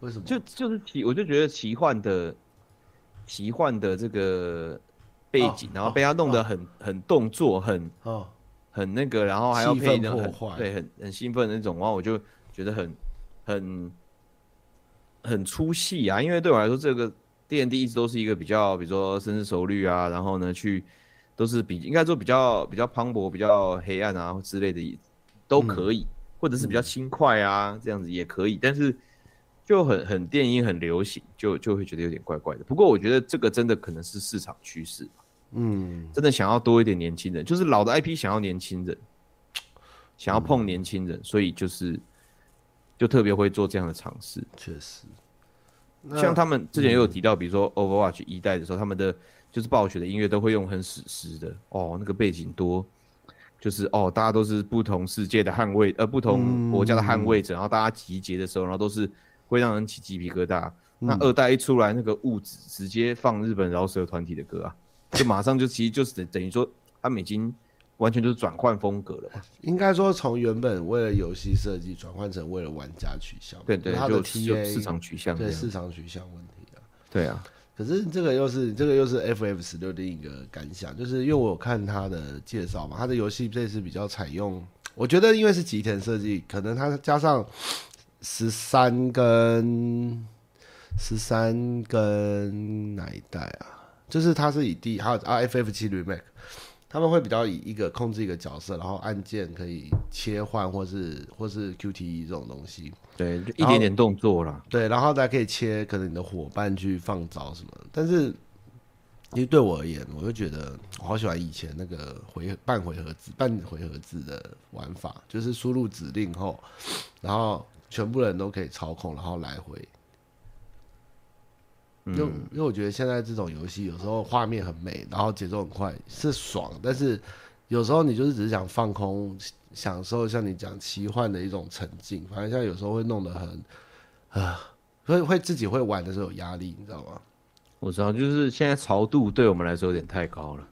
[SPEAKER 2] 为什么？
[SPEAKER 1] 就就是奇，我就觉得奇幻的奇幻的这个背景，oh, 然后被他弄得很、oh, 很动作，很、
[SPEAKER 2] oh,
[SPEAKER 1] 很那个，然后还要配那种
[SPEAKER 2] 很
[SPEAKER 1] 对很很兴奋那种，然后我就觉得很很很出戏啊！因为对我来说，这个 D&D 一直都是一个比较，比如说深思熟虑啊，然后呢去。都是比应该说比较比较磅礴、比较黑暗啊之类的，都可以，嗯、或者是比较轻快啊、嗯、这样子也可以，但是就很很电音很流行，就就会觉得有点怪怪的。不过我觉得这个真的可能是市场趋势，
[SPEAKER 2] 嗯，
[SPEAKER 1] 真的想要多一点年轻人，就是老的 IP 想要年轻人，想要碰年轻人、嗯，所以就是就特别会做这样的尝试。
[SPEAKER 2] 确实，
[SPEAKER 1] 像他们之前也有提到，比如说 Overwatch 一代的时候，他们的。就是暴雪的音乐都会用很史诗的哦，那个背景多，就是哦，大家都是不同世界的捍卫，呃，不同国家的捍卫者、嗯，然后大家集结的时候，然后都是会让人起鸡皮疙瘩、嗯。那二代一出来，那个物质直接放日本饶舌团体的歌啊，就马上就其实就是等等于说他们已经完全就是转换风格了
[SPEAKER 2] 吧。*laughs* 应该说从原本为了游戏设计转换成为了玩家取向，
[SPEAKER 1] 对对，
[SPEAKER 2] 它的
[SPEAKER 1] 就市场取向，
[SPEAKER 2] 对市场取向问题啊，
[SPEAKER 1] 对啊。
[SPEAKER 2] 可是这个又是这个又是 FF 十六的一个感想，就是因为我有看他的介绍嘛，他的游戏这次比较采用，我觉得因为是吉田设计，可能他加上十三跟十三跟哪一代啊？就是他是以第还有 FF 七 Remake。他们会比较以一个控制一个角色，然后按键可以切换，或是或是 QTE 这种东西，
[SPEAKER 1] 对，就一点点动作啦。
[SPEAKER 2] 对，然后大家可以切，可能你的伙伴去放招什么。但是，因为对我而言，我就觉得我好喜欢以前那个回半回合制、半回合制的玩法，就是输入指令后，然后全部人都可以操控，然后来回。因为因为我觉得现在这种游戏有时候画面很美，然后节奏很快是爽，但是有时候你就是只是想放空，享受像你讲奇幻的一种沉浸。反正像有时候会弄得很啊，会会自己会玩的时候有压力，你知道吗？
[SPEAKER 1] 我知道，就是现在潮度对我们来说有点太高了。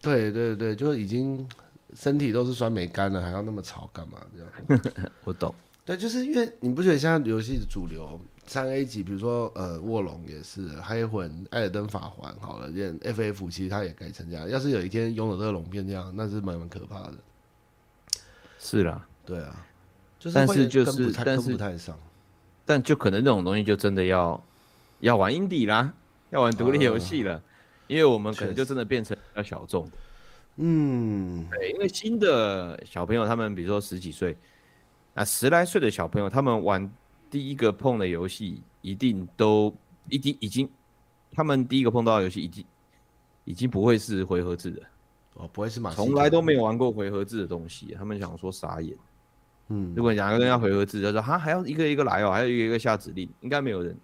[SPEAKER 2] 对对对，就已经身体都是酸梅干了，还要那么潮干嘛？这样。*laughs*
[SPEAKER 1] 我懂。
[SPEAKER 2] 对，就是因为你不觉得现在游戏的主流三 A 级，比如说呃卧龙也是，黑魂、艾尔登法环，好了，连 FF 其实它也改成这样。要是有一天拥有这个龙变这样，那是蛮蛮可怕的。
[SPEAKER 1] 是啦，
[SPEAKER 2] 对啊，
[SPEAKER 1] 就是但是就是但是
[SPEAKER 2] 太上，
[SPEAKER 1] 但就可能这种东西就真的要要玩 indie 啦，要玩独立游戏了，呃，因为我们可能就真的变成比较小众。
[SPEAKER 2] 嗯，
[SPEAKER 1] 对，因为新的小朋友他们比如说十几岁。啊，十来岁的小朋友，他们玩第一个碰的游戏，一定都一定已经，他们第一个碰到的游戏，已经已经不会是回合制的，
[SPEAKER 2] 哦，不会是马，
[SPEAKER 1] 从来都没有玩过回合制的东西，他们想说傻眼。
[SPEAKER 2] 嗯，
[SPEAKER 1] 如果两个人要回合制，就说哈还要一个一个来哦，还要一个一个下指令，应该没有人。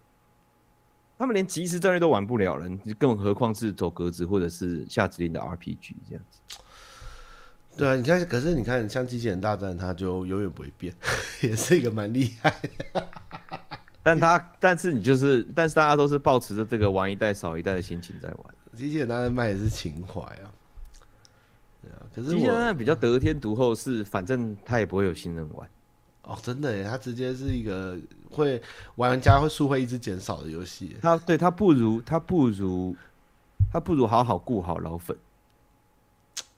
[SPEAKER 1] 他们连即时战略都玩不了了，更何况是走格子或者是下指令的 RPG 这样子。
[SPEAKER 2] 对啊，你看，可是你看，像机器人大战，它就永远不会变，*laughs* 也是一个蛮厉害的。*laughs*
[SPEAKER 1] 但它，但是你就是，但是大家都是抱持着这个玩一代少一代的心情在玩。*laughs*
[SPEAKER 2] 机器人大战卖的是情怀啊。对啊，可是
[SPEAKER 1] 机器人大战比较得天独厚，是反正他也不会有新人玩。
[SPEAKER 2] 哦，真的耶，它直接是一个会玩家会数会一直减少的游戏。
[SPEAKER 1] 它对它不如它不如它不如好好顾好老粉。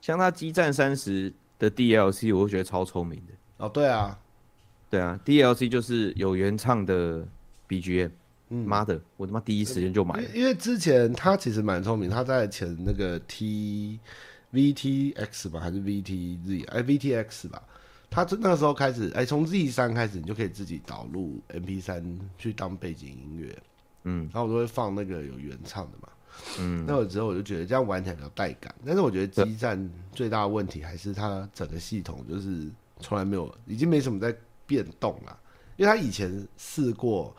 [SPEAKER 1] 像他激战三十的 DLC，我会觉得超聪明的。
[SPEAKER 2] 哦，对啊，
[SPEAKER 1] 对啊，DLC 就是有原唱的 BGM。嗯，妈的，我他妈第一时间就买了。
[SPEAKER 2] 因为之前他其实蛮聪明，他在前那个 T VTX 吧，还是 VTZ？哎，VTX 吧。他那个时候开始，哎，从 Z 三开始，你就可以自己导入 MP 三去当背景音乐。嗯，然后我都会放那个有原唱的嘛。嗯，那我之后我就觉得这样玩起来比较带感，但是我觉得机战最大的问题还是它整个系统就是从来没有，已经没什么在变动了。因为他以前试过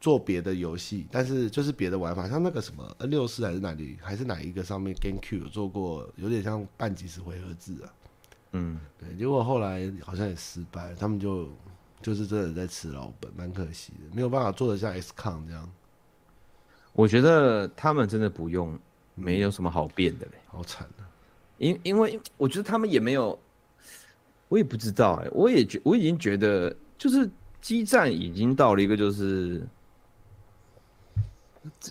[SPEAKER 2] 做别的游戏，但是就是别的玩法，像那个什么 N 六四还是哪里，还是哪一个上面 GameCube 有做过，有点像半即时回合制啊。嗯，对，结果后来好像也失败，他们就就是真的在吃老本，蛮可惜的，没有办法做得像 XCOM 这样。
[SPEAKER 1] 我觉得他们真的不用，没有什么好变的嘞，
[SPEAKER 2] 好惨啊！
[SPEAKER 1] 因因为我觉得他们也没有，我也不知道哎，我也觉我已经觉得，就是激战已经到了一个就是，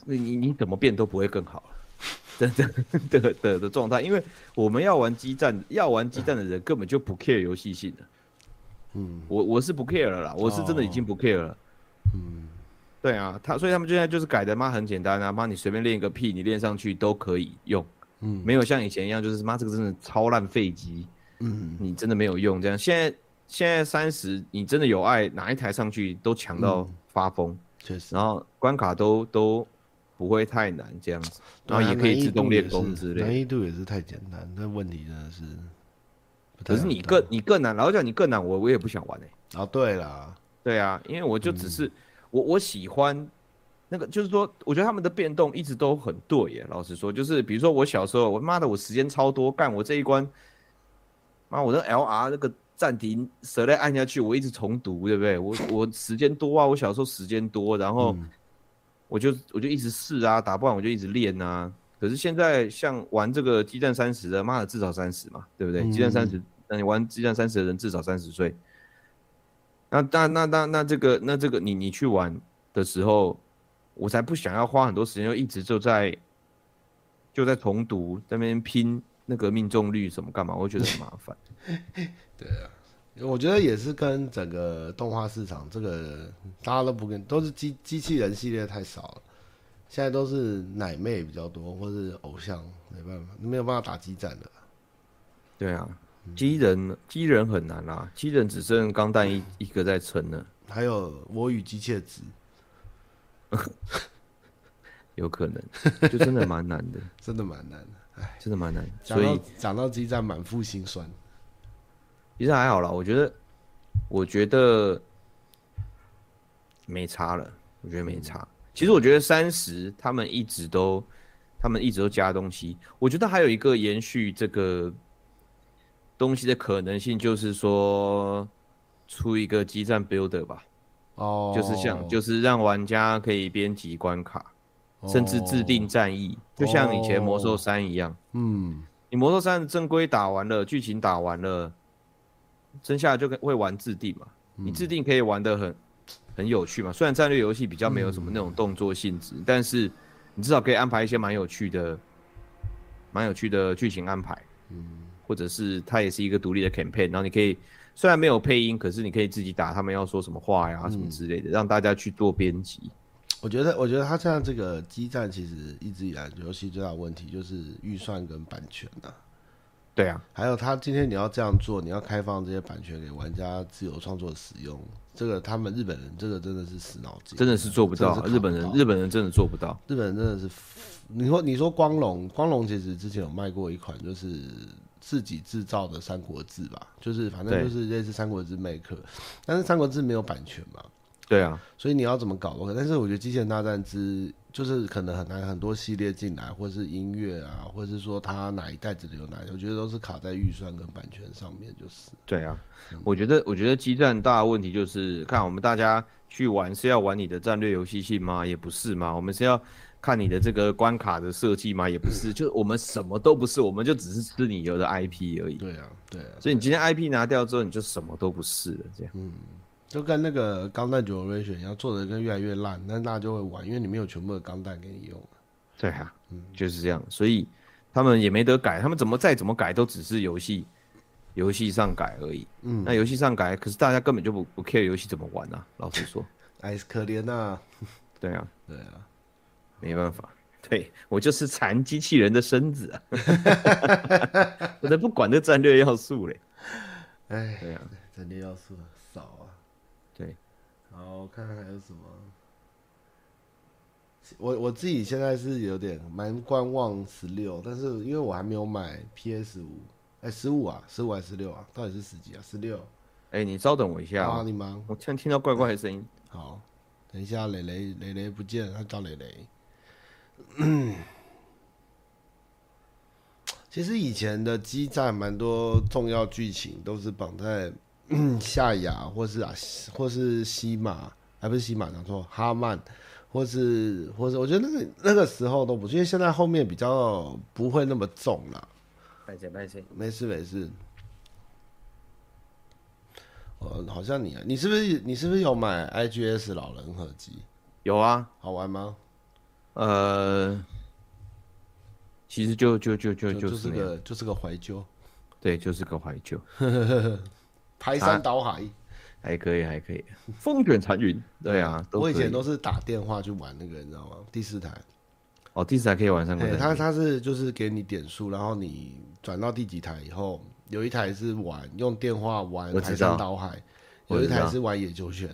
[SPEAKER 1] 你你怎么变都不会更好的的的的状态，因为我们要玩激战，要玩激战的人根本就不 care 游戏性的，嗯，我我是不 care 了啦，我是真的已经不 care 了，嗯。对啊，他所以他们现在就是改的妈很简单啊，妈你随便练一个屁，你练上去都可以用，嗯，没有像以前一样就是妈这个真的超烂废机，嗯，你真的没有用这样。现在现在三十，你真的有爱，哪一台上去都强到发疯，确实，然后关卡都都不会太难这样子，然后也可以自动练功之类的，
[SPEAKER 2] 难易度也是太简单，那问题真的是，
[SPEAKER 1] 可是你更你更难，老实讲你更难，我我也不想玩哎、
[SPEAKER 2] 欸。哦，对了，
[SPEAKER 1] 对啊，因为我就只是。我我喜欢那个，就是说，我觉得他们的变动一直都很对耶。老实说，就是比如说我小时候，我妈的，我时间超多，干我这一关，妈，我的 L R 那个暂停，舌类按下去，我一直重读，对不对？我我时间多啊，我小时候时间多，然后我就我就一直试啊，打不完我就一直练啊。可是现在像玩这个激战三十的，妈的至少三十嘛，对不对？激战三十，那你玩激战三十的人至少三十岁。那那那那那这个那这个你你去玩的时候，我才不想要花很多时间，就一直就在就在重读，在那边拼那个命中率什么干嘛？我觉得很麻烦。*laughs*
[SPEAKER 2] 对啊，我觉得也是跟整个动画市场这个大家都不跟，都是机机器人系列太少了，现在都是奶妹比较多，或是偶像，没办法，没有办法打激战的。
[SPEAKER 1] 对啊。机人机人很难啦，机人只剩钢弹一一个在撑了。
[SPEAKER 2] 还有我与机械子，*laughs*
[SPEAKER 1] 有可能，就真的蛮难的，*laughs*
[SPEAKER 2] 真的蛮难的，哎，
[SPEAKER 1] 真的蛮难。
[SPEAKER 2] 所以讲到机战，满腹心酸。
[SPEAKER 1] 其实还好啦，我觉得，我觉得没差了，我觉得没差。其实我觉得三十他们一直都，他们一直都加东西。我觉得还有一个延续这个。东西的可能性，就是说出一个基站 builder 吧。哦，就是像，就是让玩家可以编辑关卡，哦、甚至制定战役，就像以前魔兽三一样。哦、嗯，你魔兽三正规打完了，剧情打完了，剩下就会玩制定嘛。嗯、你制定可以玩得很很有趣嘛。虽然战略游戏比较没有什么那种动作性质，嗯、但是你至少可以安排一些蛮有趣的、蛮有趣的剧情安排。嗯，或者是它也是一个独立的 campaign，然后你可以。虽然没有配音，可是你可以自己打他们要说什么话呀，什么之类的，嗯、让大家去做编辑。
[SPEAKER 2] 我觉得，我觉得他像这个基站，其实一直以来游戏最大的问题就是预算跟版权呐、啊。
[SPEAKER 1] 对啊，
[SPEAKER 2] 还有他今天你要这样做，你要开放这些版权给玩家自由创作使用，这个他们日本人这个真的是死脑筋，
[SPEAKER 1] 真的是做不到。日本人，日本人真的做不到。
[SPEAKER 2] 日本人真的是，你说你说光荣，光荣其实之前有卖过一款，就是。自己制造的《三国志》吧，就是反正就是类似《三国志》Maker，但是《三国志》没有版权嘛。
[SPEAKER 1] 对啊，
[SPEAKER 2] 所以你要怎么搞都可以。但是我觉得《机器人大战之》就是可能很难很多系列进来，或者是音乐啊，或者是说它哪一代只留哪一代，我觉得都是卡在预算跟版权上面，就是。
[SPEAKER 1] 对啊，嗯、我觉得我觉得机战大的问题就是看我们大家去玩是要玩你的战略游戏性吗？也不是嘛，我们是要。看你的这个关卡的设计吗？也不是，*clears throat* 就是我们什么都不是，我们就只是吃你有的 IP 而已。
[SPEAKER 2] 对啊，对啊。
[SPEAKER 1] 所以你今天 IP 拿掉之后，你就什么都不是了，这样。嗯，
[SPEAKER 2] 就跟那个钢弹 Generation 一样，做的跟越来越烂，那大家就会玩，因为你没有全部的钢弹给你用。
[SPEAKER 1] 对啊，嗯，就是这样。所以他们也没得改，他们怎么再怎么改，都只是游戏游戏上改而已。嗯，那游戏上改，可是大家根本就不不 care 游戏怎么玩啊。老实说，*laughs*
[SPEAKER 2] 哎，可怜呐。
[SPEAKER 1] 对啊，
[SPEAKER 2] 对啊。*laughs*
[SPEAKER 1] 没办法，*laughs* 对我就是馋机器人的身子啊，*laughs* 我才不管这战略要素嘞。
[SPEAKER 2] 哎，对啊，战略要素少啊。
[SPEAKER 1] 对，
[SPEAKER 2] 然后，看看还有什么。我我自己现在是有点蛮观望十六，但是因为我还没有买 PS 五，哎，十五啊，十五还是十六啊？到底是十几啊？十六？
[SPEAKER 1] 哎，你稍等我一下
[SPEAKER 2] 啊，你忙。
[SPEAKER 1] 我突然听到怪怪的声音。
[SPEAKER 2] 好，等一下，蕾蕾蕾蕾不见了，他找蕾蕾。嗯，*clears throat* 其实以前的激战蛮多重要剧情都是绑在 *clears throat* 夏亚或是啊或是西马，还不是西马，讲错哈曼，或是或是我觉得那个那个时候都不，因为现在后面比较不会那么重了。
[SPEAKER 1] 拜谢拜谢
[SPEAKER 2] 没事没事。呃，好像你啊，你是不是你是不是有买 IGS 老人合集？
[SPEAKER 1] 有啊，
[SPEAKER 2] 好玩吗？
[SPEAKER 1] 呃，其实就就就就
[SPEAKER 2] 就是个就是个怀旧，
[SPEAKER 1] 对，就是个怀旧，*laughs*
[SPEAKER 2] 排山倒海，
[SPEAKER 1] 还可以还可以，风卷残云，对啊，
[SPEAKER 2] 我以前都是打电话去玩那个，你知道吗？第四台，
[SPEAKER 1] 哦，第四台可以玩三国志，
[SPEAKER 2] 他他是就是给你点数，然后你转到第几台以后，有一台是玩用电话玩排山倒海，有一台是玩野球拳。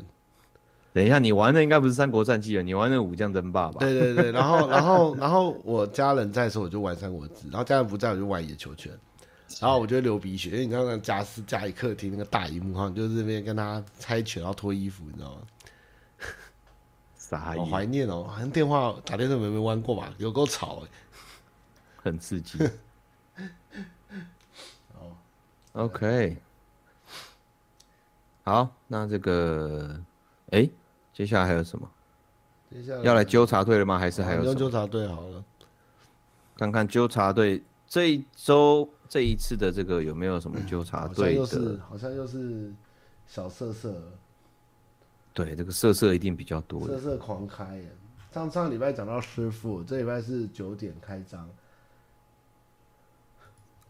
[SPEAKER 1] 等一下，你玩的应该不是《三国战记》了，你玩的《武将争霸》吧？
[SPEAKER 2] 对对对，然后 *laughs* 然后然后我家人在的时候我就玩《三国志》，然后家人不在我就玩野球拳，然后我就流鼻血，因为你知道那家私家里客厅那个大荧幕哈，就是这边跟他猜拳，然后脱衣服，你知道吗？
[SPEAKER 1] 傻眼，
[SPEAKER 2] 好怀念哦，好像电话打电话没没玩过吧？有够吵哎，
[SPEAKER 1] 很刺激。*laughs* 哦，OK，好，那这个，哎。接下来还有什么？
[SPEAKER 2] 接下来
[SPEAKER 1] 要来纠察队了吗？还是还有什么？
[SPEAKER 2] 纠察队好了，
[SPEAKER 1] 看看纠察队这一周这一次的这个有没有什么纠察队的？
[SPEAKER 2] 好像又是好像又是小色色。
[SPEAKER 1] 对，这个色色一定比较多。
[SPEAKER 2] 色色狂开耶！上上礼拜讲到师傅，这礼拜是九点开张。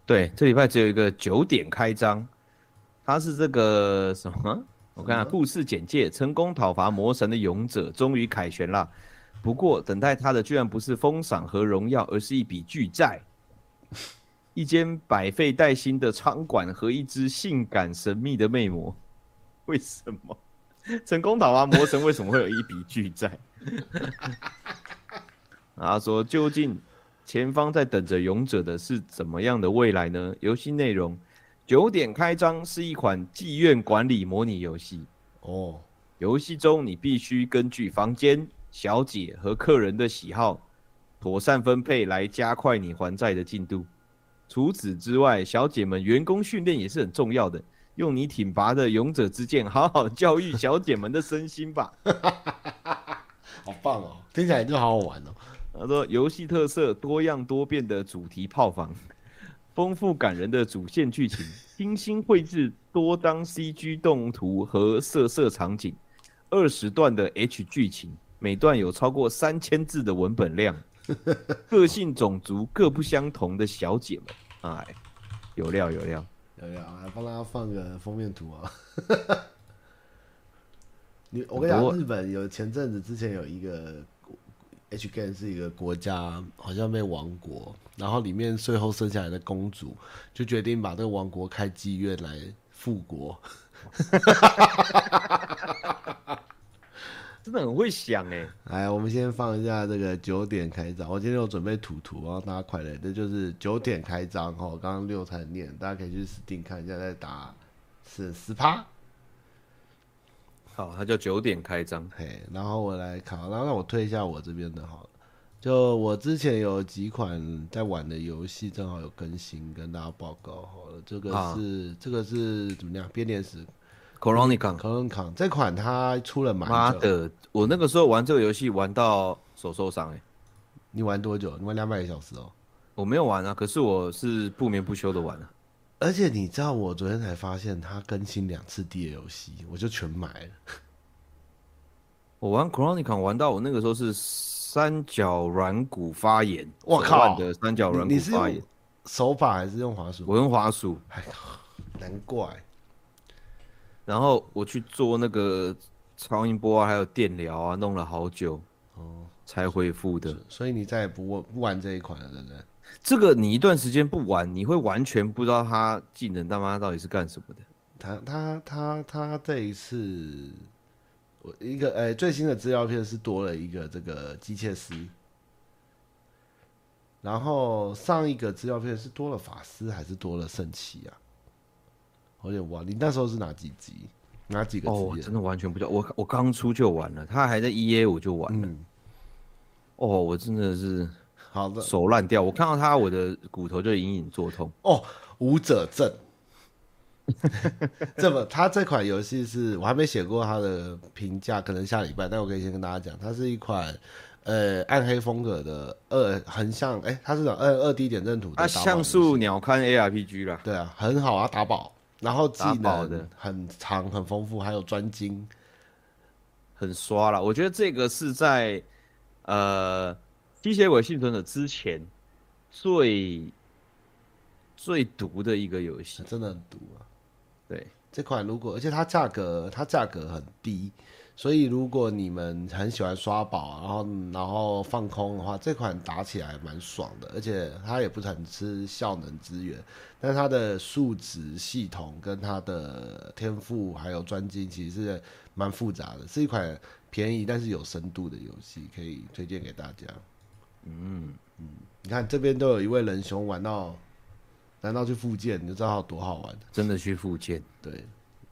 [SPEAKER 1] 对，这礼拜只有一个九点开张，他是这个什么？我看看故事简介：成功讨伐魔神的勇者终于凯旋了，不过等待他的居然不是封赏和荣耀，而是一笔巨债。一间百废待兴的仓管和一只性感神秘的魅魔。为什么？成功讨伐魔神为什么会有一笔巨债？他 *laughs* 说：究竟前方在等着勇者的是怎么样的未来呢？游戏内容。九点开张是一款妓院管理模拟游戏哦。游戏中你必须根据房间、小姐和客人的喜好，妥善分配来加快你还债的进度。除此之外，小姐们员工训练也是很重要的。用你挺拔的勇者之剑，好好教育小姐们的身心吧。*laughs*
[SPEAKER 2] 好棒哦，听起来就好好玩哦。
[SPEAKER 1] 他说，游戏特色多样多变的主题炮房，丰富感人的主线剧情，精心绘制多张 CG 动图和色色场景，二十段的 H 剧情，每段有超过三千字的文本量，*laughs* 个性种族各不相同的小姐们，哎，有料有料。
[SPEAKER 2] 有料，来帮大家放个封面图啊！*laughs* 你我跟你讲，日本有前阵子之前有一个 H game 是一个国家，好像被亡国，然后里面最后剩下来的公主就决定把这个王国开妓院来复国。
[SPEAKER 1] 真的很会想哎！*laughs*
[SPEAKER 2] 来，我们先放一下这个九点开张。我今天有准备图图，然后大家快来，这就是九点开张哈。刚刚六才念，大家可以去 Steam 看一下，再打是十趴。
[SPEAKER 1] 好，它叫九点开张。
[SPEAKER 2] 嘿，然后我来看，然后让我推一下我这边的好了。就我之前有几款在玩的游戏，正好有更新，跟大家报告好了。这个是、啊、这个是怎么样？编年史。
[SPEAKER 1] c
[SPEAKER 2] o
[SPEAKER 1] r o n i c o n
[SPEAKER 2] c o r o n i c o n 这款它出了蛮
[SPEAKER 1] 妈的！我那个时候玩这个游戏玩到手受伤哎。
[SPEAKER 2] 你玩多久？你玩两百个小时哦。
[SPEAKER 1] 我没有玩啊，可是我是不眠不休的玩啊。
[SPEAKER 2] 而且你知道，我昨天才发现它更新两次 DLC，我就全买了。*laughs*
[SPEAKER 1] 我玩 Chronicon 玩到我那个时候是三角软骨发炎，
[SPEAKER 2] 我靠
[SPEAKER 1] 的三角软骨发炎。
[SPEAKER 2] 手法还是用滑鼠？
[SPEAKER 1] 我用滑鼠。
[SPEAKER 2] 哎呀，难怪。
[SPEAKER 1] 然后我去做那个超音波啊，还有电疗啊，弄了好久哦，才恢复的。
[SPEAKER 2] 所以你再也不玩不玩这一款了，对不对？
[SPEAKER 1] 这个你一段时间不玩，你会完全不知道他技能他妈到底是干什么的。
[SPEAKER 2] 他他他他这一次，我一个哎最新的资料片是多了一个这个机械师，然后上一个资料片是多了法师还是多了圣骑啊？我有点忘，你那时候是哪几集？哪几个？
[SPEAKER 1] 哦，真的完全不知道。我我刚出就玩了，他还在 EA 我就玩了。嗯、哦，我真的是好的手烂掉。我看到他，我的骨头就隐隐作痛。
[SPEAKER 2] 哦，舞者症。*laughs* 这么，他这款游戏是我还没写过他的评价，可能下礼拜。但我可以先跟大家讲，它是一款呃暗黑风格的二横向，哎、欸，它是种二二 D 点阵图的。它
[SPEAKER 1] 像素鸟瞰 ARPG 啦。
[SPEAKER 2] 对啊，很好啊，打宝。然后技能很长很丰富，还有专精，
[SPEAKER 1] 很刷了。我觉得这个是在呃《吸血鬼幸存者》之前最最毒的一个游戏，
[SPEAKER 2] 真的很毒啊！
[SPEAKER 1] 对，
[SPEAKER 2] 这款如果而且它价格它价格很低。所以，如果你们很喜欢刷宝，然后然后放空的话，这款打起来蛮爽的，而且它也不是很吃效能资源，但它的数值系统跟它的天赋还有专精其实是蛮复杂的，是一款便宜但是有深度的游戏，可以推荐给大家。嗯嗯，你看这边都有一位仁兄玩到，难道去复健？你就知道多好玩？
[SPEAKER 1] 真的去复健？
[SPEAKER 2] 对。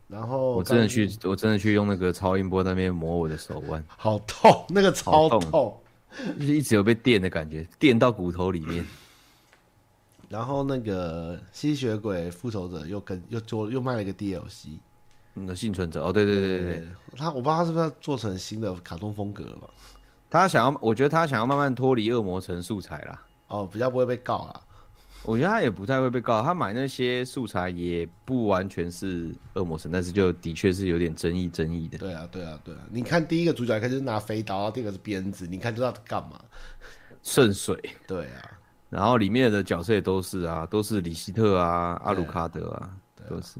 [SPEAKER 2] 然后
[SPEAKER 1] 我真的去，我真的去用那个超音波那边磨我的手腕，
[SPEAKER 2] 好痛，那个超痛，
[SPEAKER 1] 痛就是一直有被电的感觉，电到骨头里面。*coughs*
[SPEAKER 2] 然后那个吸血鬼复仇者又跟又做又卖了一个 DLC，
[SPEAKER 1] 那个幸存者哦，对对对对对，
[SPEAKER 2] 他我不知道他是不是要做成新的卡通风格了吧？
[SPEAKER 1] 他想要，我觉得他想要慢慢脱离恶魔城素材啦，
[SPEAKER 2] 哦，比较不会被告啦。
[SPEAKER 1] 我觉得他也不太会被告，他买那些素材也不完全是恶魔城，但是就的确是有点争议争议的。
[SPEAKER 2] 对啊，对啊，对啊！你看第一个主角开始拿飞刀，第二个是鞭子，你看就知道他干嘛？
[SPEAKER 1] 圣水。
[SPEAKER 2] 对啊，
[SPEAKER 1] 然后里面的角色也都是啊，都是李希特啊、阿鲁卡德啊，啊都是，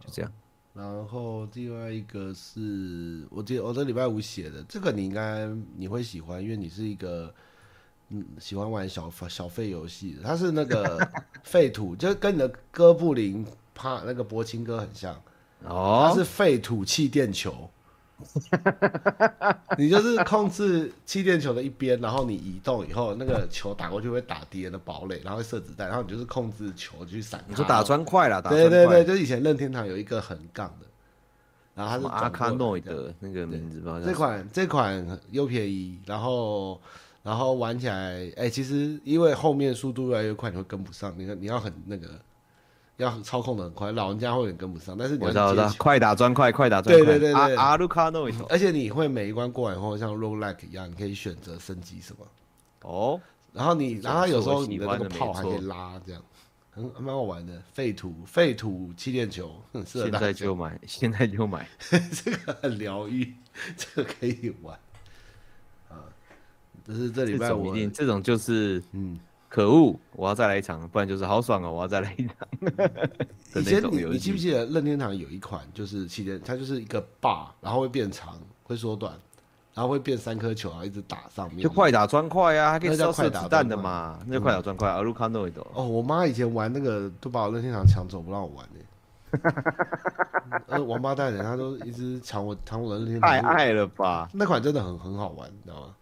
[SPEAKER 1] 就这样。
[SPEAKER 2] 然后另外一个是我记得我这礼拜五写的，这个你应该你会喜欢，因为你是一个。嗯，喜欢玩小小费游戏的，它是那个 *laughs* 废土，就跟你的哥布林帕那个柏青哥很像哦，它是废土气垫球，*laughs* 你就是控制气垫球的一边，然后你移动以后，那个球打过去会打敌人的堡垒，然后会射子弹，然后你就是控制球去闪。
[SPEAKER 1] 你说打砖块了，
[SPEAKER 2] 对对对，就是以前任天堂有一个横杠的，然后他是
[SPEAKER 1] 阿卡诺的那个名字吧？
[SPEAKER 2] 这款这款又便宜，然后。然后玩起来，哎，其实因为后面速度越来越快，你会跟不上。你看你要很那个，要操控的很快，老人家会有点跟不上。但是你要
[SPEAKER 1] 知道，快打砖块，快打砖块。
[SPEAKER 2] 对对对对，
[SPEAKER 1] 阿鲁卡诺。
[SPEAKER 2] 而且你会每一关过完后，像 roguelike 一样，你可以选择升级什么。
[SPEAKER 1] 哦。
[SPEAKER 2] 然后你，然后有时候你的那个炮还可以拉，这样，很蛮好玩的。废土废土气垫球，很适合。
[SPEAKER 1] 现在就买，*laughs* 现在就买，*laughs*
[SPEAKER 2] 这个很疗愈，*laughs* 这个可以玩。啊就是这礼拜我
[SPEAKER 1] 这，这种就是嗯，可恶，我要再来一场，不然就是好爽哦，我要再来一场。
[SPEAKER 2] 以前你你记不记得任天堂有一款就是气垫，它就是一个把，然后会变长，会缩短，然后会变三颗球，然后一直打上面。
[SPEAKER 1] 就快打砖块啊，还可以烧射子弹的嘛，那就快打砖块。阿鲁卡诺。
[SPEAKER 2] 哦，我妈以前玩那个都把我任天堂抢走，不让我玩呢。呃，王八蛋人，他都一直抢我抢我的任天堂。
[SPEAKER 1] 太爱了吧？
[SPEAKER 2] 那款真的很很好玩，你知道吗？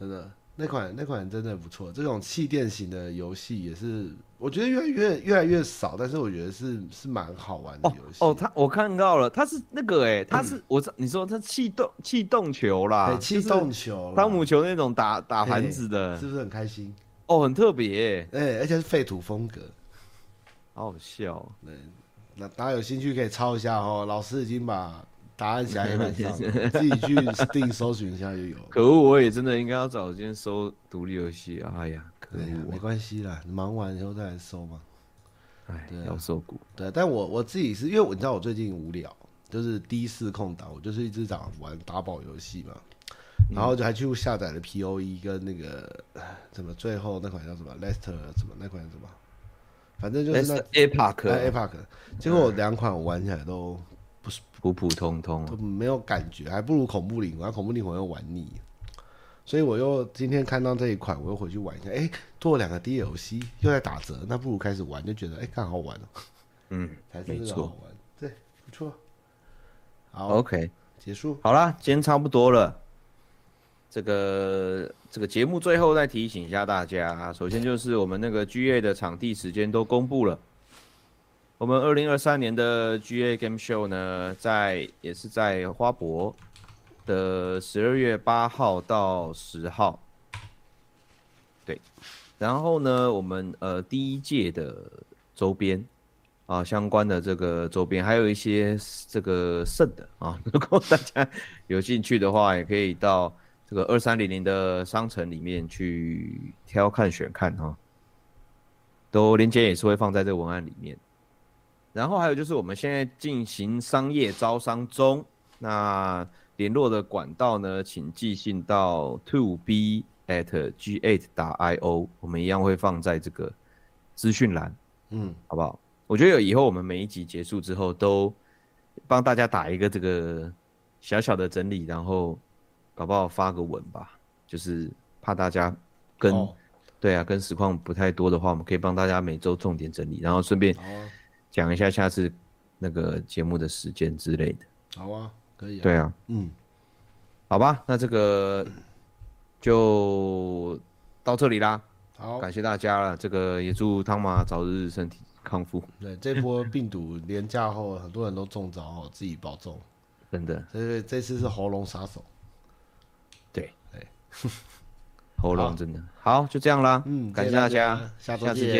[SPEAKER 2] 真的，那款那款真的不错。这种气垫型的游戏也是，我觉得越来越越来越少，但是我觉得是是蛮好玩的游戏。
[SPEAKER 1] 哦，他、哦、我看到了，他是那个哎、欸，他是、嗯、我你说他气动气动球啦，
[SPEAKER 2] 气动球，
[SPEAKER 1] 汤姆球那种打打盘子的，
[SPEAKER 2] 是不是很开心？
[SPEAKER 1] 哦，很特别、欸，
[SPEAKER 2] 哎、欸，而且是废土风格，
[SPEAKER 1] 好好笑。
[SPEAKER 2] 对，那大家有兴趣可以抄一下哦。老师已经把。答案写在黑板上，*laughs* 自己去 Steam 搜寻一下就有。
[SPEAKER 1] 可恶，我也真的应该要找间搜独立游戏。哎呀，可恶，
[SPEAKER 2] 没关系啦，忙完以后再来搜嘛。
[SPEAKER 1] 哎，要搜股。
[SPEAKER 2] 对，但我我自己是因为我你知道我最近无聊，就是第四空档，我就是一直想玩打宝游戏嘛，然后就还去下载了 POE 跟那个怎么最后那款叫什么 Lester 什么那款叫什么，反正就是那
[SPEAKER 1] Epoch，Epoch，
[SPEAKER 2] 结果我两款我玩起来都。不是
[SPEAKER 1] 普普通通，
[SPEAKER 2] 都没有感觉，还不如恐怖灵魂。恐怖灵魂又玩腻，所以我又今天看到这一款，我又回去玩一下。哎、欸，多了两个 DLC，又在打折，那不如开始玩，就觉得哎，刚、欸、好玩
[SPEAKER 1] 嗯，*laughs*
[SPEAKER 2] 才是真的好玩。对，不错。好
[SPEAKER 1] ，OK，
[SPEAKER 2] 结束。
[SPEAKER 1] 好啦，今天差不多了。这个这个节目最后再提醒一下大家，首先就是我们那个 GA 的场地时间都公布了。我们二零二三年的 GA Game Show 呢，在也是在花博的十二月八号到十号，对，然后呢，我们呃第一届的周边啊相关的这个周边，还有一些这个剩的啊，*laughs* 如果大家有兴趣的话，也可以到这个二三零零的商城里面去挑看选看哈，都链接也是会放在这个文案里面。然后还有就是我们现在进行商业招商中，那联络的管道呢，请寄信到 to b at g eight 打 i o，我们一样会放在这个资讯栏，嗯，好不好？我觉得有以后我们每一集结束之后，都帮大家打一个这个小小的整理，然后搞不好发个文吧，就是怕大家跟、哦、对啊，跟实况不太多的话，我们可以帮大家每周重点整理，然后顺便。讲一下下次那个节目的时间之类的。
[SPEAKER 2] 好啊，可以啊。
[SPEAKER 1] 对啊，
[SPEAKER 2] 嗯，
[SPEAKER 1] 好吧，那这个就到这里啦。
[SPEAKER 2] 好，
[SPEAKER 1] 感谢大家了。这个也祝汤玛早日身体康复。
[SPEAKER 2] 对，这波病毒连假后，很多人都中招哦，自己保重。
[SPEAKER 1] 真的，
[SPEAKER 2] 所以这次是喉咙杀手。
[SPEAKER 1] 对对，*laughs* 喉咙真的好，就这样啦。
[SPEAKER 2] 嗯，
[SPEAKER 1] 感谢大家，
[SPEAKER 2] 下
[SPEAKER 1] 下次见。